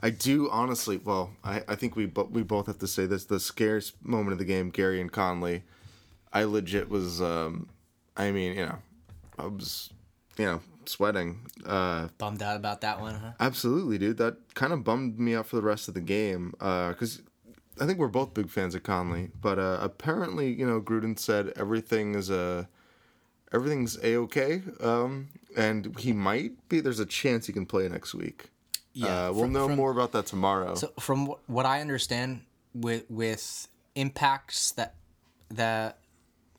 I do honestly. Well, I, I think we bo- we both have to say this. The scariest moment of the game, Gareon Conley. I legit was. Um, I mean, you know, I was, you know, sweating. Uh, Bummed out about that one, huh? Absolutely, dude. That kind of bummed me out for the rest of the game because I think we're both big fans of Conley. But uh, apparently, you know, Gruden said everything is a everything's a okay, um, and he might be. There's a chance he can play next week. Yeah, uh, we'll from- know from- more about that tomorrow. So from what I understand, with with impacts that that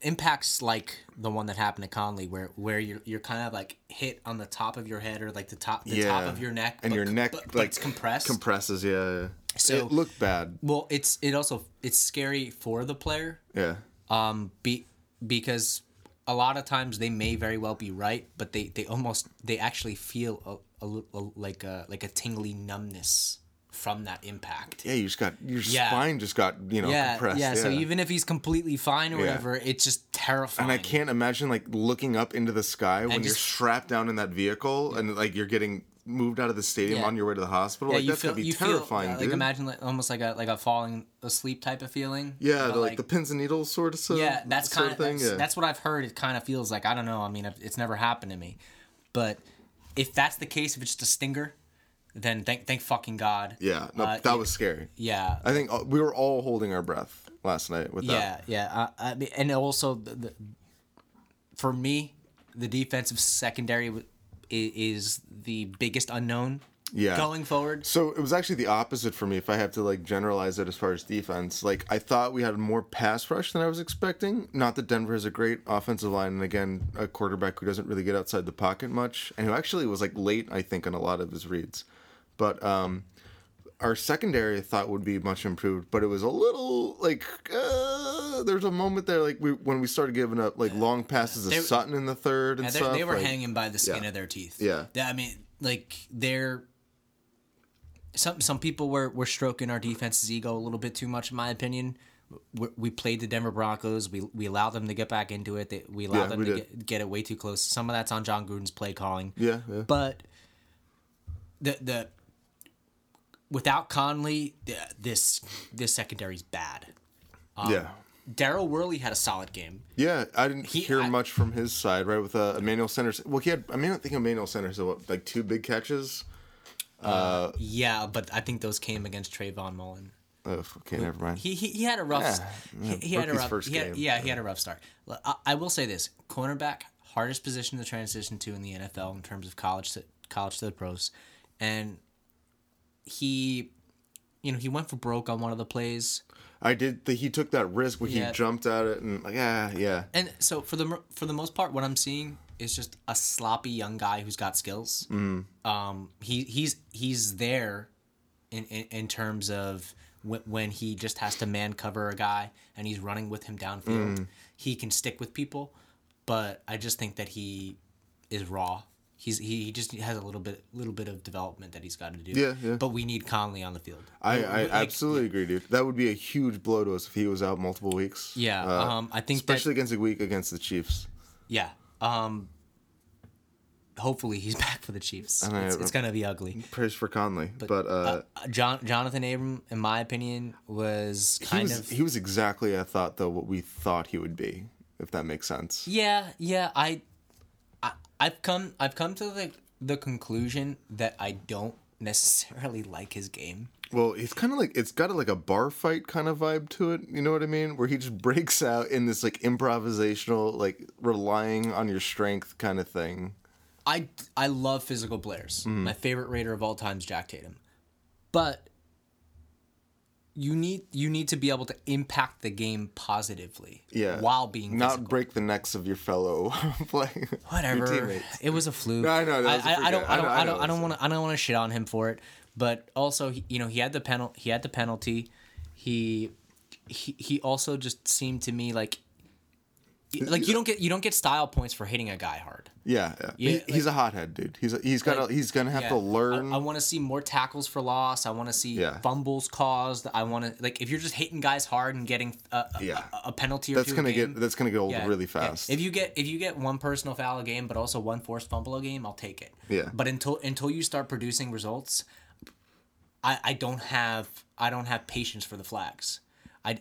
impacts like the one that happened to Conley, where where you're you're kind of like hit on the top of your head or like the top the top of your neck, and but your neck but, like it's compressed. compresses. Yeah, yeah. So- it looked bad. well, it's it also it's scary for the player Yeah, um be because a lot of times they may very well be right but they they almost they actually feel a, a, a like a like a tingly numbness from that impact yeah. You just got your Yeah. spine just got you know yeah, compressed. yeah so even if he's completely fine or whatever it's just terrifying And I can't imagine like looking up into the sky when you're strapped down in that vehicle and like you're getting moved out of the stadium Yeah. on your way to the hospital. yeah, like you that's feel gonna be you terrifying, feel uh, dude. like imagine like almost like a like a falling asleep type of feeling yeah, the, like, the pins and needles sort of so, yeah that's kind of thing. that's, yeah. that's what i've heard it kind of feels like i don't know i mean it's never happened to me but if that's the case if it's just a stinger then thank thank fucking god yeah, no, uh, that was scary. yeah I think uh, we were all holding our breath last night with that. Yeah, yeah. I, I mean, and also the, the, for me, the defensive secondary is the biggest unknown. Yeah. Going forward, So it was actually the opposite for me. If I have to like generalize it as far as defense, like I thought we had more pass rush than I was expecting. Not that Denver has a great offensive line, and again, a quarterback who doesn't really get outside the pocket much, and who actually was like late, I think, on a lot of his reads. But um, our secondary I thought would be much improved, but it was a little like uh, there was a moment there like we when we started giving up like long passes to They- Sutton in the third and stuff. they were like- hanging by the skin yeah. of their teeth. Yeah. Yeah, I mean, like they're. Some some people were, were stroking our defense's ego a little bit too much, in my opinion. We, we played the Denver Broncos. We we allowed them to get back into it. They, we allowed Yeah, them we to get, get it way too close. Some of that's on Jon Gruden's play calling. Yeah, yeah. But the the without Conley, th- this secondary is bad. yeah. Daryl Worley had a solid game. Yeah, I didn't He- hear I- much from his side, right? With uh, Emmanuel Sanders. Well, he had. I mean, I think Emmanuel Sanders had what, like two big catches. Yeah, but I think those came against Trayvon Mullen. Oh, okay, never mind. He he, he had a rough Yeah, he, he had a rough first he had- game. yeah he had a rough start. I, I will say this: cornerback hardest position to transition to in the NFL in terms of college to college to the pros, and he, you know, he went for broke on one of the plays. I did. The, he took that risk where Yeah. he jumped at it and like, yeah, yeah, And so for the for the most part, what I'm seeing is just a sloppy young guy who's got skills. Mm. Um, he he's he's there, in in, in terms of when, when he just has to man cover a guy and he's running with him downfield. He can stick with people, but I just think that he is raw. He's he, he just has a little bit little bit of development that he's got to do. Yeah, yeah. But we need Conley on the field. I, We- I like, absolutely agree, dude. That would be a huge blow to us if he was out multiple weeks. Yeah, Uh, um, I think that- especially against a week against the Chiefs. Yeah. Um. Hopefully he's back for the Chiefs. I- It's, it's gonna be ugly. Praise for Conley, but, uh, Uh, John Jonathan Abram, in my opinion, was he kind was of he was exactly I thought though what we thought he would be, if that makes sense. yeah, yeah. I, I've come, I've come to the the conclusion that I don't necessarily like his game. Well, it's kind of like it's got a, like a bar fight kind of vibe to it. You know what I mean? Where he just breaks out in this like improvisational, like relying on your strength kind of thing. I I love physical players. Mm. My favorite Raider of all time is Jack Tatum, but you need you need to be able to impact the game positively. Yeah. While being not physical. break the necks of your fellow play. whatever. It was a fluke. No, I know, that was a I, I, I don't. I don't. I know, I I don't. I don't want to. I don't want to shit on him for it. But also, he, you know, he had the penalty. He had the penalty. He, he, he also just seemed to me like, like you don't get you don't get style points for hitting a guy hard. Yeah, yeah. Yeah, He- he's a hothead, dude. He's a, he's got Like, to he's gonna have to learn. I, I want to see more tackles for loss. I want to see Yeah. fumbles caused. I want to like if you're just hitting guys hard and getting a, a, Yeah. a, a penalty or that's gonna game, get that's gonna get old yeah, really yeah. fast. If you get if you get one personal foul a game, but also one forced fumble a game, I'll take it. Yeah. But until until you start producing results, I I don't have I don't have patience for the flags. I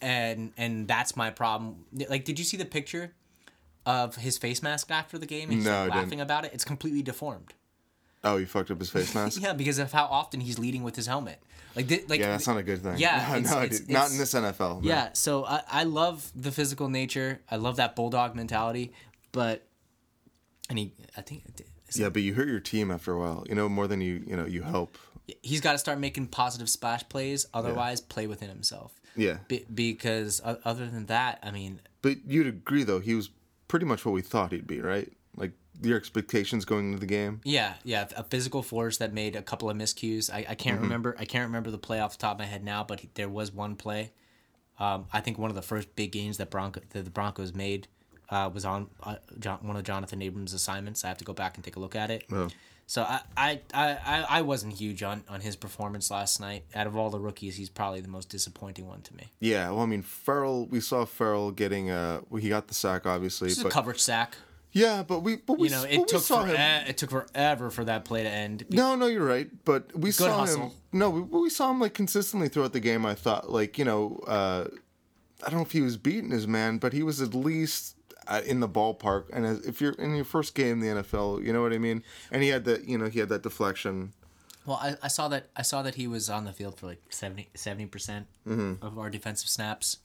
and and that's my problem. Like, did you see the picture of his face mask after the game? He's No, I didn't. laughing about it. It's completely deformed. oh, he fucked up his face mask. Yeah, because of how often he's leading with his helmet. Like, thi- like Yeah, that's not a good thing. Yeah, no, it's- no, it's- dude. not in this NFL. no. Yeah, so I, I love the physical nature. I love that bulldog mentality, but and he, I think yeah, but you hurt your team after a while. You know more than you you know you help. he's got to start making positive splash plays. Otherwise, play within himself. Yeah, Be, because other than that, I mean, but you'd agree though he was pretty much what we thought he'd be, right? Like your expectations going into the game. yeah, yeah, a physical force that made a couple of miscues. I, I can't Mm-hmm. remember. I can't remember the play off the top of my head now, but he, there was one play. Um, I think one of the first big gains that Bronco that the Broncos made uh, was on uh, John, one of Jonathan Abrams' assignments. I have to go back and take a look at it. Oh. So I, I, I, I- wasn't huge on, on his performance last night. Out of all the rookies, he's probably the most disappointing one to me. Yeah, well, I mean, Ferrell. We saw Ferrell getting uh, he got the sack obviously, but a coverage sack. yeah, but we, but we, You know, it took for, it took forever for that play to end. No, no, you're right. But we saw him. No, we, we saw him like consistently throughout the game. I thought, like you know, uh, I don't know if he was beating his man, but he was at least in the ballpark. And as, if you're in your first game in the NFL, you know what I mean. And he had that, you know, he had that deflection. Well, I, I saw that I saw that he was on the field for like 70 percent Mm-hmm. of our defensive snaps.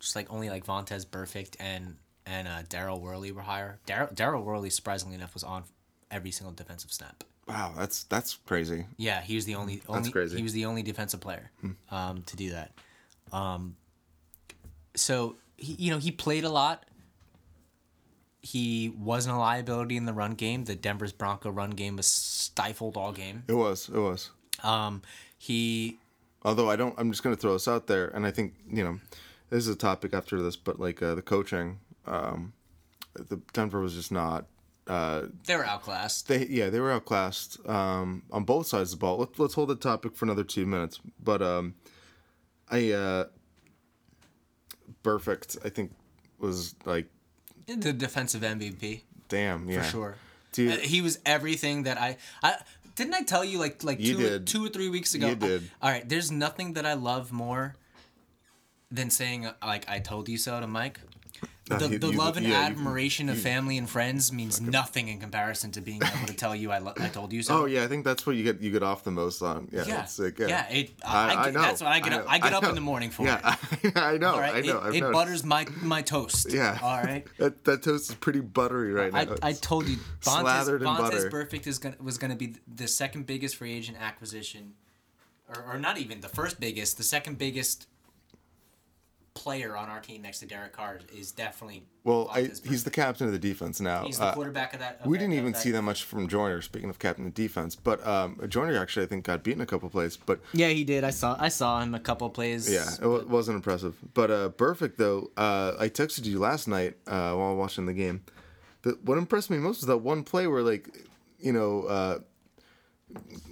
Just like only like Vontaze Burfict and and uh, Daryl Worley were higher. Daryl Worley, surprisingly enough, was on every single defensive snap. Wow, that's that's crazy. Yeah, he was the only only crazy. Hmm. he was the only defensive player um, to do that. Um, so he, you know, he played a lot. He wasn't a liability in the run game. The Denver's Bronco run game was stifled all game. It was, it was. Um, he Although I don't, I'm just gonna throw this out there, and I think you know, this is a topic after this, but like uh, the coaching, um, the Denver was just not. Uh, they were outclassed. They yeah, they were outclassed um, on both sides of the ball. Let's let's hold the topic for another two minutes. But um, I uh, Burfict. I think was like The defensive MVP damn yeah for sure. Dude. Uh, he was everything that I I didn't I tell you like like You two did. two or three weeks ago. You did. all right, there's nothing that I love more than saying like I told you so to Mike. Uh, The, you- the you- love and yeah, you- admiration of family and friends means nothing in comparison to being able to tell you I, lo- I told you so. Oh yeah, I think that's what you get you get off the most on. Yeah, yeah, like, yeah. yeah. it, I, I, get- That's what I get. I up, know, I get I up in the morning for. Yeah. I know. All right, I know. it, it butters my my toast. Yeah. All right. That that toast is pretty buttery right now. I, I told you, Vontaze, slathered in Vontaze butter. Burfict is gonna was gonna be the second biggest free agent acquisition, or, or not even the first biggest, the second biggest player on our team next to Derek Carr is definitely. well, I, he's the captain of the defense now. He's the Uh, quarterback of that. of we that- didn't even that- see that much from Joyner. Speaking of captain of defense, but um, Joyner actually I think got beaten a couple plays, but Yeah, he did. I saw. I saw him a couple plays. Yeah, it wa- wasn't impressive. But uh, Burfict though. Uh, I texted you last night uh, while watching the game. The, what impressed me most was that one play where like, you know, uh,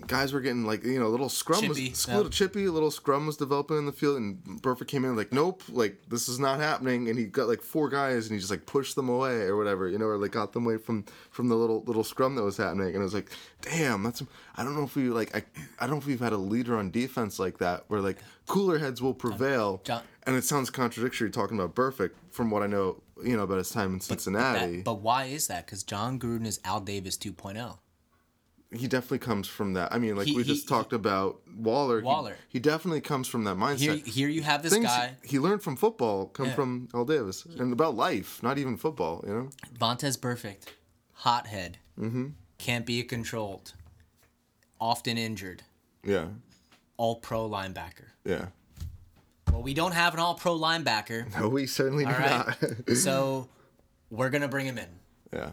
guys were getting like you know a little scrum Chippy, was yeah. little chippy, a little scrum was developing in the field, and Burfict came in like, nope, like this is not happening, and he got like four guys, and he just like pushed them away or whatever, you know, or like got them away from from the little little scrum that was happening, and it was like, damn, that's I don't know if we like I I don't know if we've had a leader on defense like that where like cooler heads will prevail, John- and it sounds contradictory talking about Burfict from what I know, you know, about his time in Cincinnati. That, but why is that? Because Jon Gruden is Al Davis oh. 2.0. he definitely comes from that. I mean, like He- we he- just talked about Waller. Waller. He, definitely comes from that mindset. Here, here you have this Things guy, he learned from football come Yeah. from Al Davis and about life, not even football. You know. Vontaze Burfict, hothead, mm-hmm. can't be controlled, often injured, Yeah. all pro linebacker. Yeah. Well, we don't have an all pro linebacker, No, we certainly do right? not. so we're going to bring him in. yeah.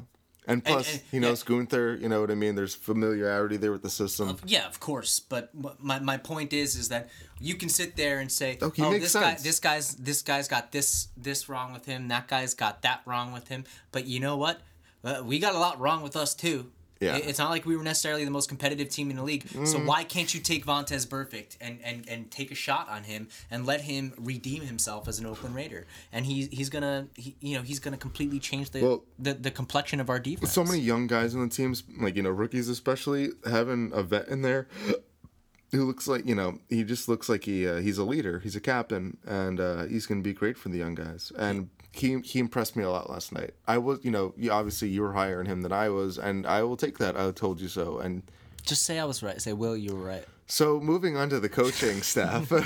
And plus, and- he knows Guenther. You know what I mean. There's familiarity there with the system. Yeah, of course. But my, my point is is that you can sit there and say, Oh, he "Oh, this sense. guy, this guy's this guy's got this this wrong with him. That guy's got that wrong with him." But you know what? Uh, we got a lot wrong with us too. Yeah. It's not like we were necessarily the most competitive team in the league. So Mm. why can't you take Vontaze Burfict and, and, and take a shot on him and let him redeem himself as an Oakland Raider? And he, he's gonna he, you know he's gonna completely change the, Well- the the complexion of our defense. so many young guys in the teams, like you know, rookies especially, having a vet in there who looks like you know he just looks like he uh, he's a leader, he's a captain, and uh, he's going to be great for the young guys. And he he impressed me a lot last night. I was you know you, obviously you were higher on him than I was, and I will take that. I told you so. And Just say I was right. Say Will, you were right. so moving on to the coaching staff.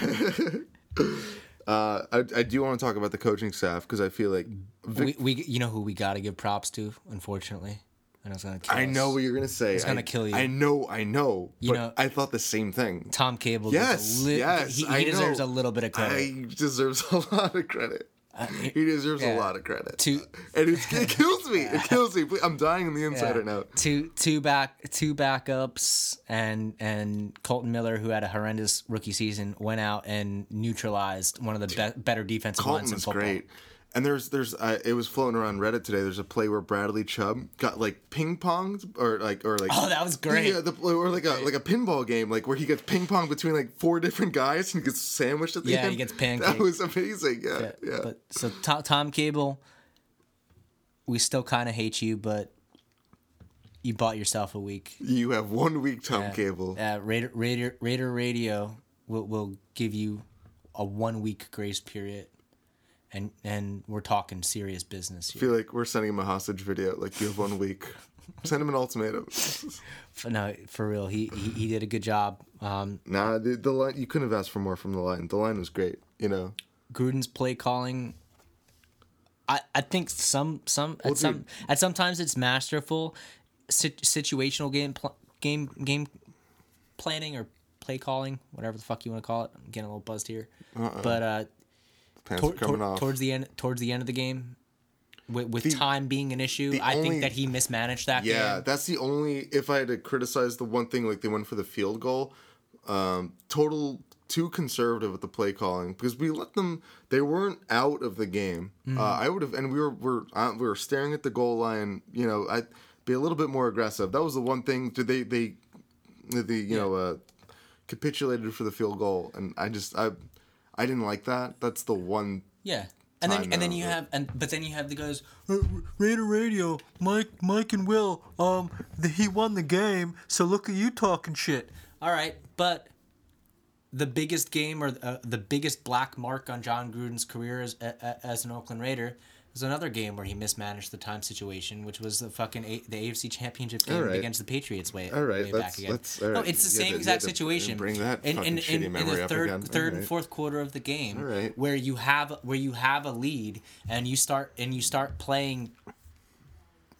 Uh, I, I do want to talk about the coaching staff because I feel like Vic, we, we you know who we got to give props to unfortunately and it's gonna kill I us. know what you're gonna say. It's gonna kill you. I know, I know. You but know- I thought the same thing. tom cable Yes, li- yes, he, he deserves know. a little bit of credit He deserves a lot of credit. He deserves yeah. a lot of credit. Two- and it, it kills me. It kills me. I'm dying on the inside Yeah. right now. two two back two backups and and Kolton Miller who had a horrendous rookie season went out and neutralized one of the be- better defensive lines in football. great. And there's there's uh, it was floating around Reddit today. There's a play where Bradley Chubb got like ping ponged or like or like Oh, that was great. Yeah, the, or like a like a pinball game, like where he gets ping ponged between like four different guys and gets sandwiched at the Yeah, end. he gets pinged. That was amazing. Yeah, yeah. But so Tom, Tom Cable, we still kind of hate you, but you bought yourself a week. you have one week, Tom Cable. Uh, Raider, Raider, Raider Radio will will give you a one week grace period, and and we're talking serious business Here. I feel like we're sending him a hostage video. Like you have one week. Send him an ultimatum. For, no, for real, he, he he did a good job. Um, nah, the, the line you couldn't have asked for more from the line. The line was great. You know, Gruden's play calling. I, I think some some Well, at some dude. at sometimes it's masterful, sit, situational game pl- game game planning or play calling, whatever the fuck you want to call it. I'm getting a little buzzed here, but uh, pants tor- are coming tor- off. towards the end towards the end of the game, with, with The- time being an issue, I only- think that he mismanaged that Yeah, game. that's the only. If I had to criticize the one thing, like they went for the field goal, um, total too conservative with the play calling because we let them. They weren't out of the game. Mm-hmm. Uh, I would have, and we were we're uh, we were staring at the goal line. You know, I'd be a little bit more aggressive. That was the one thing. Did they they, the you know, uh, capitulated for the field goal, and I just I, I didn't like that. That's the one. Yeah. And then and then you but- have and but then you have the guys "Uh, Raider Radio Mike Mike and Will um the, he won the game so look at you talking shit. All right, but the biggest game or uh, the biggest black mark on Jon Gruden's career as a, a- as an Oakland Raider was another game where he mismanaged the time situation, which was the fucking a- the AFC Championship game All right. against the Patriots way, All right, way back again. let's- No, it's the You same to- exact situation. bring that in, in, in, in the third third All and fourth quarter of the game, All right. where you have where you have a lead and you start and you start playing.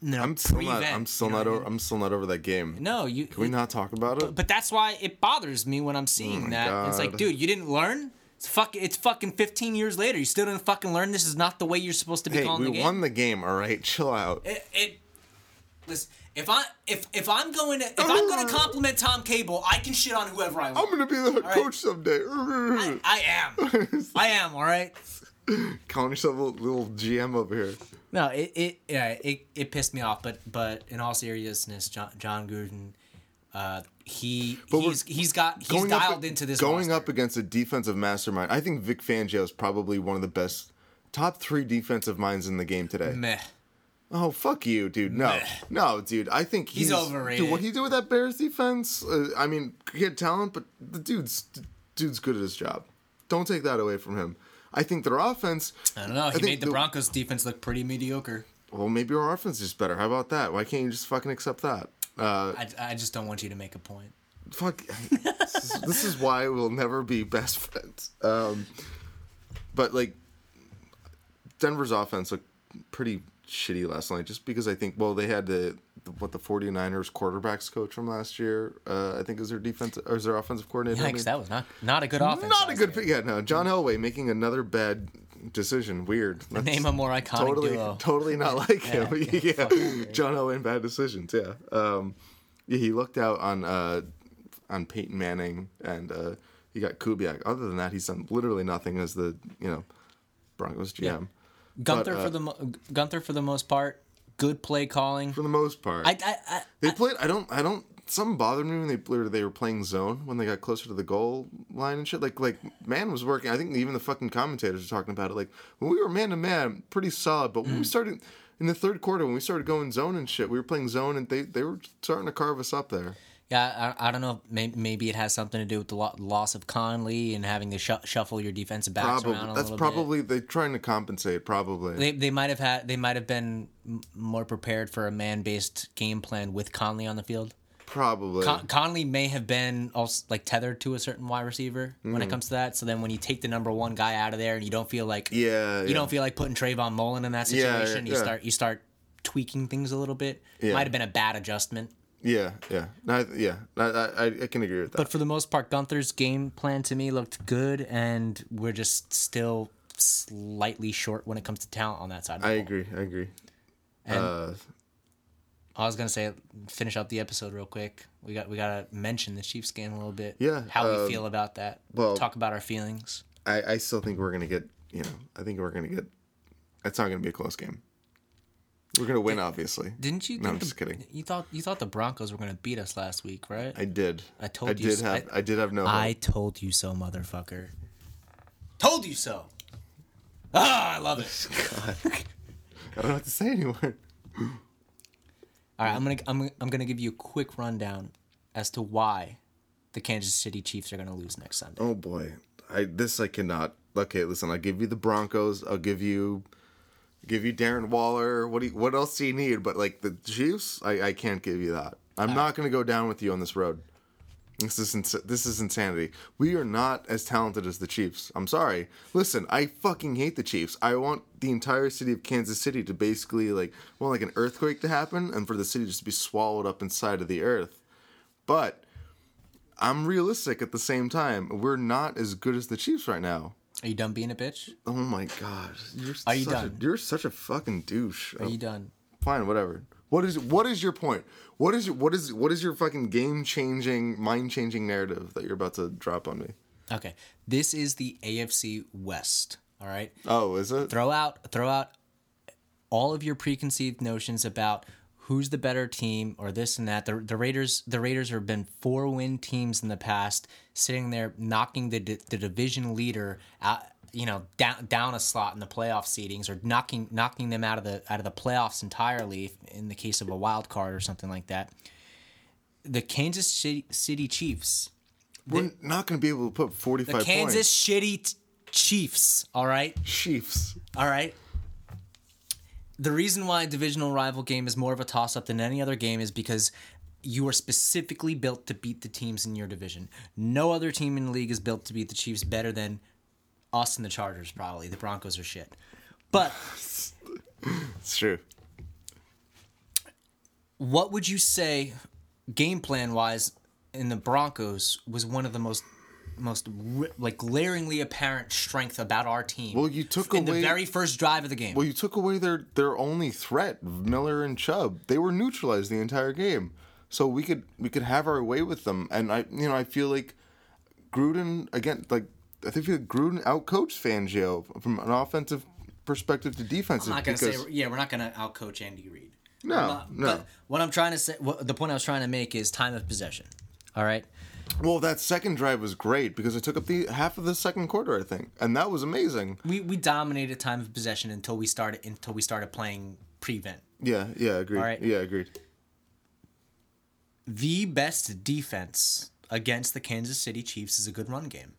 Know, I'm still not. I'm still you know not. what I Over, I'm still not over that game. No, you. Can we not talk about it? But that's why it bothers me when I'm seeing oh my that. It's like, dude, you didn't learn. It's fucking. It's fucking 15 years later. You still didn't fucking learn. This is not the way you're supposed to be Hey, calling the game. we won the game. All right, chill out. It, it listen. If I if if I'm going to if I'm going to compliment Tom Cable, I can shit on whoever I want. I'm gonna be the right. coach someday. I, I am. I am. All right. Calling yourself a little, little GM over here. No, it it yeah, it, it pissed me off, but but in all seriousness, John Jon Gruden, uh, he But he's he's got he's Going dialed up, into this Going roster. up against a defensive mastermind, I think Vic Fangio is probably one of the best, top three defensive minds in the game today. Meh. Oh fuck you, dude. No, Meh. no, dude. I think he's, He's overrated. Dude, what he did with that Bears defense? Uh, I mean, he had talent, but the dude's dude's good at his job. Don't take that away from him. I think their offense. I don't know. He made the Broncos defense look pretty mediocre. Well, maybe our offense is better. How about that? Why can't you just fucking accept that? Uh, I, I just don't want you to make a point. fuck. this, is, this is why we'll never be best friends. Um, but like, Denver's offense looked pretty shitty last night just because I think well they had the, the what the 49ers quarterbacks coach from last year uh, I think is their defense or is their offensive coordinator. I mean. that was not not a good offense. Not a good year. Yeah, no. John Elway making another bad decision. Weird. That's Name a more iconic totally, duo. totally not like him. yeah, Yeah, yeah. John Elway bad decisions. Yeah. Um, yeah, he looked out on uh, on Peyton Manning and uh, he got Kubiak. Other than that, he's done literally nothing as the you know Broncos GM Guenther But, uh, for the mo- Guenther for the most part, good play calling. for the most part. I, I, I, They played. I don't. I don't. Something bothered me when they were they were playing zone when they got closer to the goal line and shit. Like like man was working. I think even the fucking commentators were talking about it. Like when we were man to man, pretty solid. But when we hmm. started in the third quarter, when we started going zone and shit, we were playing zone and they they were starting to carve us up there. Yeah, I, I don't know. Maybe, maybe it has something to do with the lo- loss of Conley and having to sh- shuffle your defensive backs Probably around a that's probably they're trying to compensate. Probably. They, they might have had they might have been m- more prepared for a man based game plan with Conley on the field. Probably Con- Conley may have been also like tethered to a certain wide receiver when Mm-hmm. it comes to that. So then when you take the number one guy out of there and you don't feel like yeah. you don't feel like putting Trayvon Mullen in that Yeah, situation, you start you start tweaking things a little bit. Yeah. Might have been a bad adjustment. yeah yeah I- yeah. I, I I can agree with that. But for the most part, Guenther's game plan to me looked good, and we're just still slightly short when it comes to talent on that side. Of the I ball. agree. I agree. And uh, I was gonna say, finish up the episode real quick. We got we gotta mention the Chiefs game a little bit. Yeah, how um, we feel about that. well- talk about our feelings. I, I still think we're gonna get you know I think we're gonna get it's not gonna be a close game. We're gonna win, obviously. Didn't you? No, I'm the- just kidding. You thought you thought the Broncos were gonna beat us last week, right? I did. I told I you did so. have. I- I, did have no. I told you so, motherfucker. Told you so. Ah, I love it. I don't know what to say anymore. All right, I'm gonna I'm, I'm gonna give you a quick rundown as to why the Kansas City Chiefs are gonna lose next Sunday. Oh boy, I this I cannot. Okay, listen. I'll give you the Broncos. I'll give you, give you Darren Waller. What do you, What else do you need? But like the Chiefs, I, I can't give you that. I'm not gonna go down with you on this road. This is ins- this is insanity. We are not as talented as the Chiefs. I'm sorry. Listen, I fucking hate the Chiefs. I want the entire city of Kansas City to basically like well like an earthquake to happen and for the city just to be swallowed up inside of the earth. But I'm realistic at the same time. We're not as good as the Chiefs right now. Are you done being a bitch? Oh my god. You're Are you such done? A, you're such a fucking douche. Are you done? Fine, whatever. What is what is your point? What is what is what is your fucking game changing, mind changing narrative that you're about to drop on me? Okay, this is the AFC West. All right, Oh, is it? throw out throw out all of your preconceived notions about who's the better team or this and that. The, the Raiders the Raiders have been four win teams in the past, sitting there knocking the the division leader out. You know, down down a slot in the playoff seedings, or knocking knocking them out of the out of the playoffs entirely. In the case of a wild card or something like that, the Kansas City, City Chiefs We're not going to be able to put 45 the Kansas t- Chiefs. All right, Chiefs. all right. The reason why a divisional rival game is more of a toss up than any other game is because you are specifically built to beat the teams in your division. No other team in the league is built to beat the Chiefs better than us and the Chargers. Probably the Broncos are shit. But It's true. what would you say, game plan wise, in the Broncos was one of the most most like glaringly apparent strength about our team. Well, you took in away the very first drive of the game. Well, you took away their their only threat, Miller and Chubb. They were neutralized the entire game, so we could we could have our way with them. And I, you know, I feel like Gruden again, like I think we Gruden outcoached Fangio from an offensive perspective to defensive. I'm not gonna say yeah, we're not gonna outcoach Andy Reid. No, not- no. But what I'm trying to say, what, the point I was trying to make is time of possession. All right. well, that second drive was great because it took up the half of the second quarter, I think, and that was amazing. We we dominated time of possession until we started until we started playing prevent. Yeah, yeah, agreed. right. Yeah, agreed. The best defense against the Kansas City Chiefs is a good run game.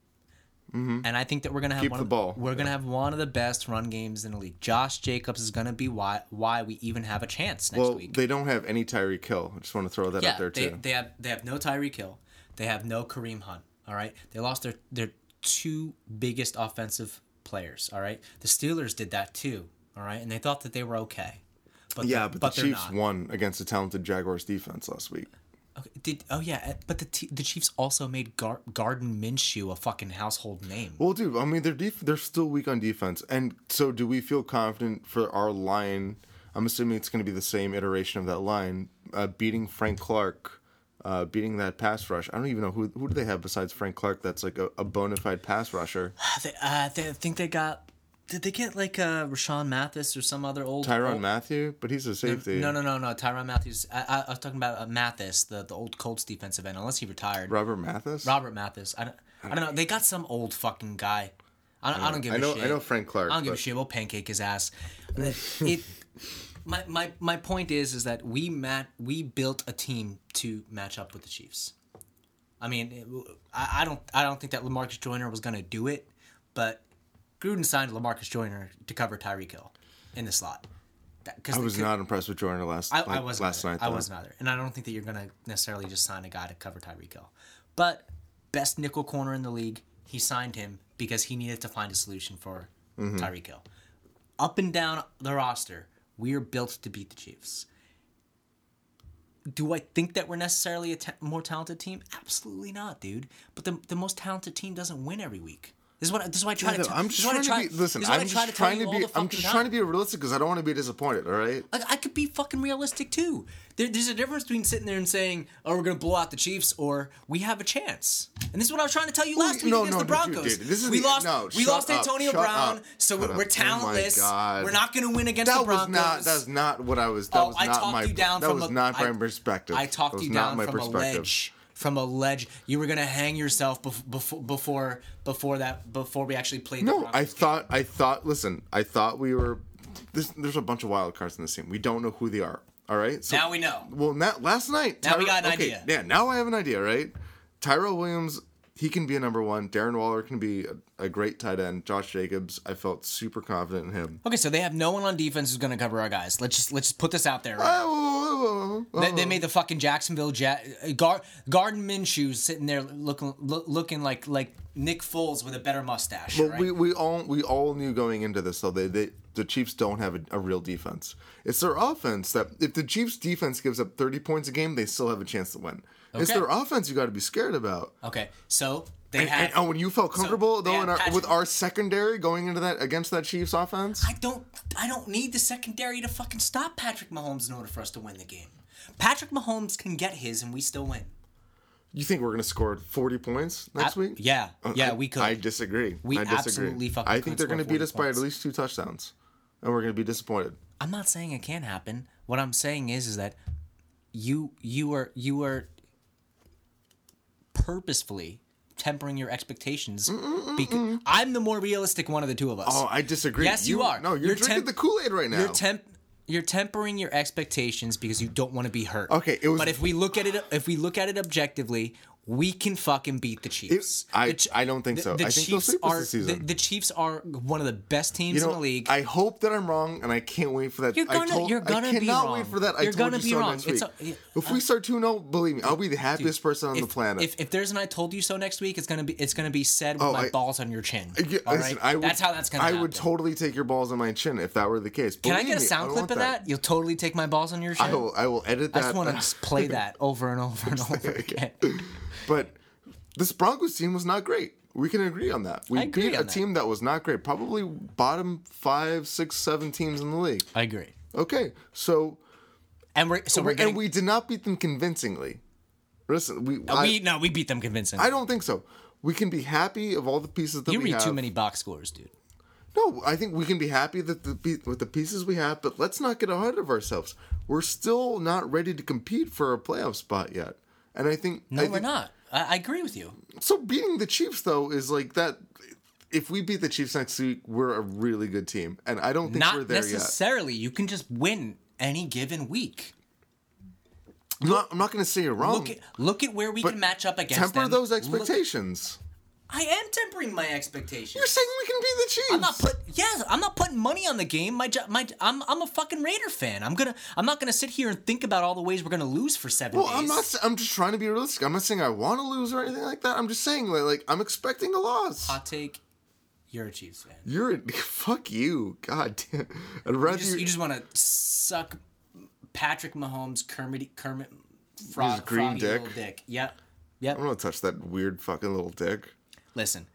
And I think that we're gonna have Mm-hmm. Keep one the of, ball. We're gonna have one of the best run games in the league. Josh Jacobs is gonna be why why we even have a chance next Well, week. they don't have any Tyreek Hill. I just want to throw that Yeah, out there they, too. they have they have no Tyreek Hill. They have no Kareem Hunt. All right, they lost their their two biggest offensive players. All right, the Steelers did that too. All right, and they thought that they were okay. but Yeah, but, but the Chiefs won against a talented Jaguars defense last week. Okay, did oh yeah, uh, but the t- the Chiefs also made Gar- Gardner Minshew a fucking household name. Well, dude, I mean they're def- they're still weak on defense, and so do we feel confident for our line? I'm assuming it's going to be the same iteration of that line, uh, beating Frank Clark, uh, beating that pass rush. I don't even know who who do they have besides Frank Clark that's like a, a bona fide pass rusher. They, uh, they I think they got. Did they get like uh, Rashawn Mathis or some other old Tyrann old- Mathieu, but he's a safety. No, no, no, no. Tyrann Matthews. I, I, I was talking about uh, Mathis, the, the old Colts defensive end. Unless he retired. Robert Mathis. Robert Mathis. I don't, I don't know. They got some old fucking guy. I don't, I don't give I a know shit. I know Frank Clark. I don't give a shit. We'll pancake his ass. It. My, my, my point is is that we mat we built a team to match up with the Chiefs. I mean, I, I don't I don't think that Lamarcus Joyner was gonna do it, but Gruden signed Lamarcus Joyner to cover Tyreek Hill in the slot. That, cause I was could- not impressed with Jordan last I, like, I wasn't last either. night. I wasn't either, and I don't think that you're gonna necessarily just sign a guy to cover Tyreek Hill. But best nickel corner in the league, he signed him because he needed to find a solution for Mm-hmm. Tyreek Hill. Up and down the roster, we are built to beat the Chiefs. Do I think that we're necessarily a more talented team? Absolutely not, dude. But the, the most talented team doesn't win every week. This is what this is why I try Yeah, to. I'm just is what I trying to try- be. Listen, this is what I'm just tell trying you to all be. the I'm just time. trying to be realistic because I don't want to be disappointed. All right. Like I could be fucking realistic too. There, there's a difference between sitting there and saying, "Oh, we're gonna blow out the Chiefs," or "We have a chance." And this is what I was trying to tell you last week no, against no, the Broncos. dude, is we the- lost. no, we lost up, Antonio Brown, up, so we're, Oh talentless. God. we're not gonna win against That the Broncos. That was not. That's not what I was. That Oh, was I not talked my. you down that from was a- not my perspective. I talked you down from a perspective. ledge. From a ledge, you were gonna hang yourself before before before that before we actually played. No, I thought. I thought. Listen, I thought we were. This, there's a bunch of wild cards in this team. We don't know who they are. All right. So, Now we know. Well, not last night. Now we got an okay, idea. Yeah. Now I have an idea. Right. Tyrell Williams. He can be a number one. Darren Waller can be a, a great tight end. Josh Jacobs. I felt super confident in him. Okay, so they have no one on defense who's gonna cover our guys. Let's just let's just put this out there. Right? Oh, They, they oh. made the fucking Jacksonville Jet uh, Gar, Gardner Minshew sitting there looking look, looking like like Nick Foles with a better mustache. But right? we, we all we all knew going into this though they, they the Chiefs don't have a, a real defense. It's their offense that if the Chiefs defense gives up thirty points a game, they still have a chance to win. It's their offense you got to be scared about. okay, so they And, had. and, oh, when you felt comfortable they though in our, Patrick- with our secondary going into that against that Chiefs offense, I don't I don't need the secondary to fucking stop Patrick Mahomes in order for us to win the game. Patrick Mahomes can get his and we still win. you think we're going to score forty points next I- week? yeah, Uh, yeah, I- we could. I disagree. We I disagree. absolutely fucking I think they're going to beat 40 us by at least two touchdowns, and we're going to be disappointed. I'm not saying it can't happen. What I'm saying is, is that you you are you are purposefully tempering your expectations mm, mm, mm, because I'm the more realistic one of the two of us. Oh, I disagree. Yes, you are. No, you're, You're drinking temp- the Kool Aid right now. You're temp you're tempering your expectations because you don't want to be hurt. Okay, it was- But if we look at it if we look at it objectively, we can fucking beat the Chiefs. I- The Ch- I don't think so. I think sweep are. The, the Chiefs are one of the best teams You know, in the league. I hope that I'm wrong, and I can't wait for that. You're gonna- I told, you're gonna I be cannot wrong. wait for that. I You're told gonna you be so wrong. next week. a- yeah, if we uh, start 2-0, believe me, I'll be the happiest person on the planet. If, if there's an I told you so next week, it's gonna be it's gonna be said with Oh, my I- balls on your chin. Yeah, all listen, right? I would, that's how that's gonna. I happen. would totally take your balls on my chin if that were the case. Can I get a sound clip of that? You'll totally take my balls on your chin. I will. I will edit that. I just want to play that over and over and over again. But this Broncos team was not great. We can agree on that. We beat a that. team that was not great. Probably bottom five, six, seven teams in the league. I agree. Okay, so And we're so we're and we did not beat them convincingly. Listen, we. uh, I, we no, we beat them convincingly. I don't think so. We can be happy of all the pieces that we have. you read have. too many box scores, dude. No, I think we can be happy that the with the pieces we have, but let's not get ahead of ourselves. We're still not ready to compete for a playoff spot yet, and I think No, I we're think, not. I, I agree with you. So beating the Chiefs though is like that. If we beat the Chiefs next week, we're a really good team, and I don't think we're Not there yet. necessarily. You can just win any given week. I'm not, I'm not going to say you're wrong. Look at look at where we can match up against them. temper them. those Look- expectations. I am tempering my expectations. You're saying we can beat the Chiefs. I'm not put. Yeah, I'm not putting money on the game. My jo- my I'm I'm a fucking Raider fan. I'm gonna I'm not gonna sit here and think about all the ways we're gonna lose for seven Well, days. I'm not. I'm just trying to be realistic. I'm not saying I want to lose or anything like that. I'm just saying like, like I'm expecting a loss. Hot take. You're a Chiefs fan. You're a, fuck you. God damn. I'd rather You just, you, just want to suck Patrick Mahomes, Kermit, Kermit, Fro- His green Froggy dick. little dick. Yep, yep. I'm gonna touch that weird fucking little dick. Listen,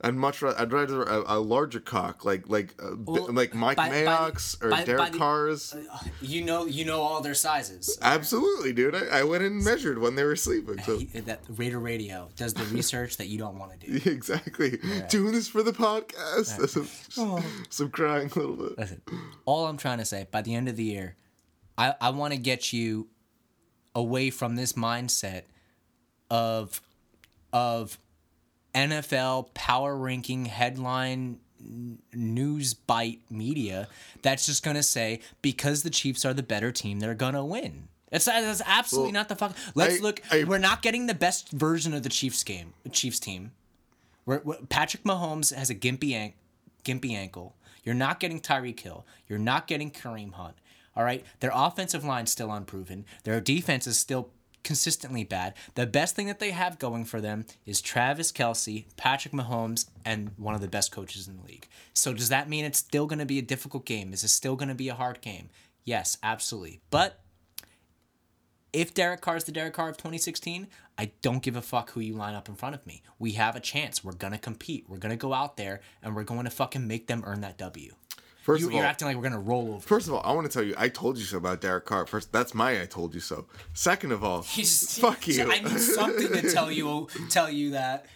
I'd much rather I'd rather a, a larger cock like like uh, Well, like Mike by- by the- or by- by Derek Carr's. you know, you know all their sizes. Absolutely, dude. I, I went and measured when they were sleeping. So that Raider Radio does the research that you don't want to do. exactly doing this for the podcast. Some, some crying a little bit. Listen, all I'm trying to say, by the end of the year, I, I want to get you away from this mindset of of NFL power ranking headline news bite media that's just gonna say because the Chiefs are the better team, they're gonna win. It's that's absolutely Well, not the fuck. Let's I- look. I- we're not getting the best version of the Chiefs game, Chiefs team. We're, we're- Patrick Mahomes has a gimpy, an- gimpy ankle. You're not getting Tyreek Hill. You're not getting Kareem Hunt. All right. Their offensive line's still unproven. Their defense is still consistently bad. The best thing that they have going for them is Travis Kelce, Patrick Mahomes, and one of the best coaches in the league. So does that mean it's still going to be a difficult game? Is it still going to be a hard game? Yes, absolutely. But if Derek Carr is the Derek Carr of 2016, I don't give a fuck who you line up in front of me. We have a chance. We're gonna compete. We're gonna go out there and we're going to fucking make them earn that W. First You, of you're all, acting like we're gonna roll over. first of all, I want to tell you, I told you so about Derek Carr. First, that's my I told you so. Second of all, You just- fuck you. I need something to tell you tell you that.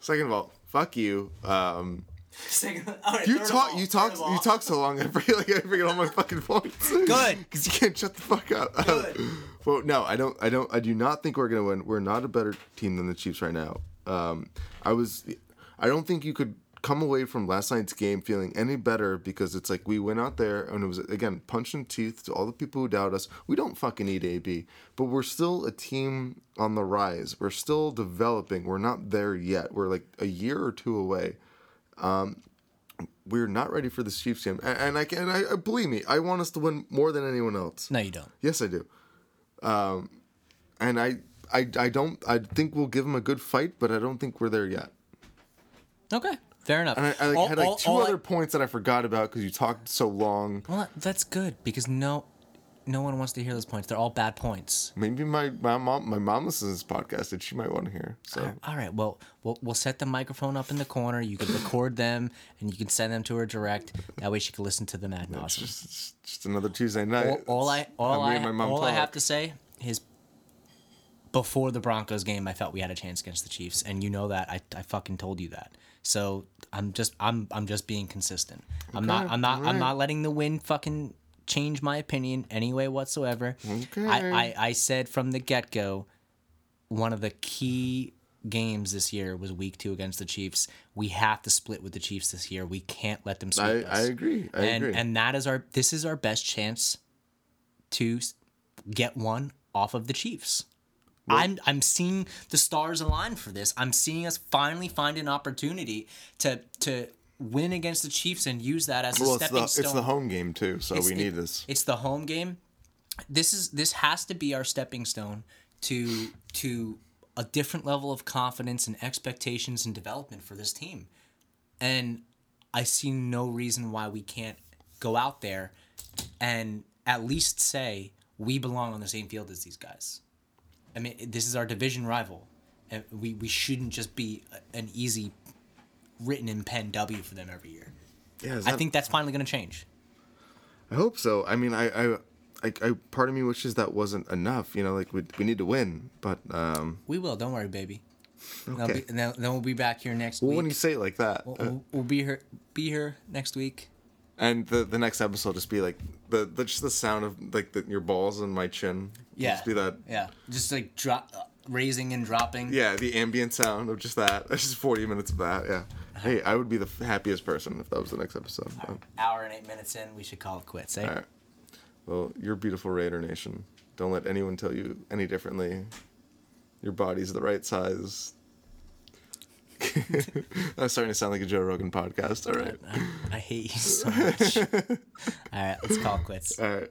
Second of all, fuck you. Um, Second- right, you talk, all, you talk, you talk so long. I forget, like, I forget all my fucking points. Good. because you can't shut the fuck up. Good. well, no, I don't. I don't. I do not think we're gonna win. We're not a better team than the Chiefs right now. Um, I was. I don't think you could come away from last night's game feeling any better because it's like we went out there and it was again punch teeth to all the people who doubt us. We don't fucking need AB, but we're still a team on the rise. We're still developing. We're not there yet. We're like a year or two away Um, we're not ready for this Chiefs game, and, and I can. I, I believe me, I want us to win more than anyone else. No, you don't. Yes, I do. Um, and I, I, I don't. I think we'll give them a good fight, but I don't think we're there yet. Okay, fair enough. And I, I All- had like all- two all I- other points that I forgot about because you talked so long. well, that's good because no, no one wants to hear those points. They're all bad points. Maybe my, my mom my mom listens to this podcast and she might want to hear. So All right. Well, we'll we'll set the microphone up in the corner. You can record them, and you can send them to her direct. That way, she can listen to them ad nauseum. just, it's just another Tuesday night. all, all I all I and my mom all I have to say is before the Broncos game, I felt we had a chance against the Chiefs, and you know that. I, I fucking told you that. So I'm just I'm I'm just being consistent. I'm not I'm not I'm not letting the win fucking change my opinion anyway whatsoever. Okay. I, I I said from the get go, one of the key games this year was week two against the Chiefs. We have to split with the Chiefs this year. We can't let them sweep I, I agree. I and agree. and that is our this is our best chance to get one off of the Chiefs. I'm I'm seeing the stars align for this. I'm seeing us finally find an opportunity to to win against the Chiefs and use that as a well, it's the, stone. it's the home game too, so It's- we need it- this. It's the home game. This is this has to be our stepping stone to to a different level of confidence and expectations and development for this team. And I see no reason why we can't go out there and at least say we belong on the same field as these guys. I mean, this is our division rival. And we, we shouldn't just be an easy written in pen W for them every year. Yeah, is I think that's finally going to change. I hope so. I mean, I, I, I, I, part of me wishes that wasn't enough. You know, like we, we need to win, but um, We will. Don't worry, baby. Then, Okay. be, then, then we'll be back here next well, week. when you say it like that, we'll, uh, we'll, we'll be here. Be here next week. and the the next episode just be like the, the just the sound of like the, your balls and my chin. Yeah. just be that. Yeah. Just like drop, uh, raising and dropping. Yeah, the ambient sound of just that. That's just forty minutes of that. Yeah. Hey, I would be the f- happiest person if that was the next episode. Oh, Hour and eight minutes in, we should call it quits. Eh? All right. Well, you're beautiful, Raider Nation. Don't let anyone tell you any differently. Your body's the right size. I'm starting to sound like a Joe Rogan podcast. All right. I, I hate you so much. All right, let's call it quits. All right.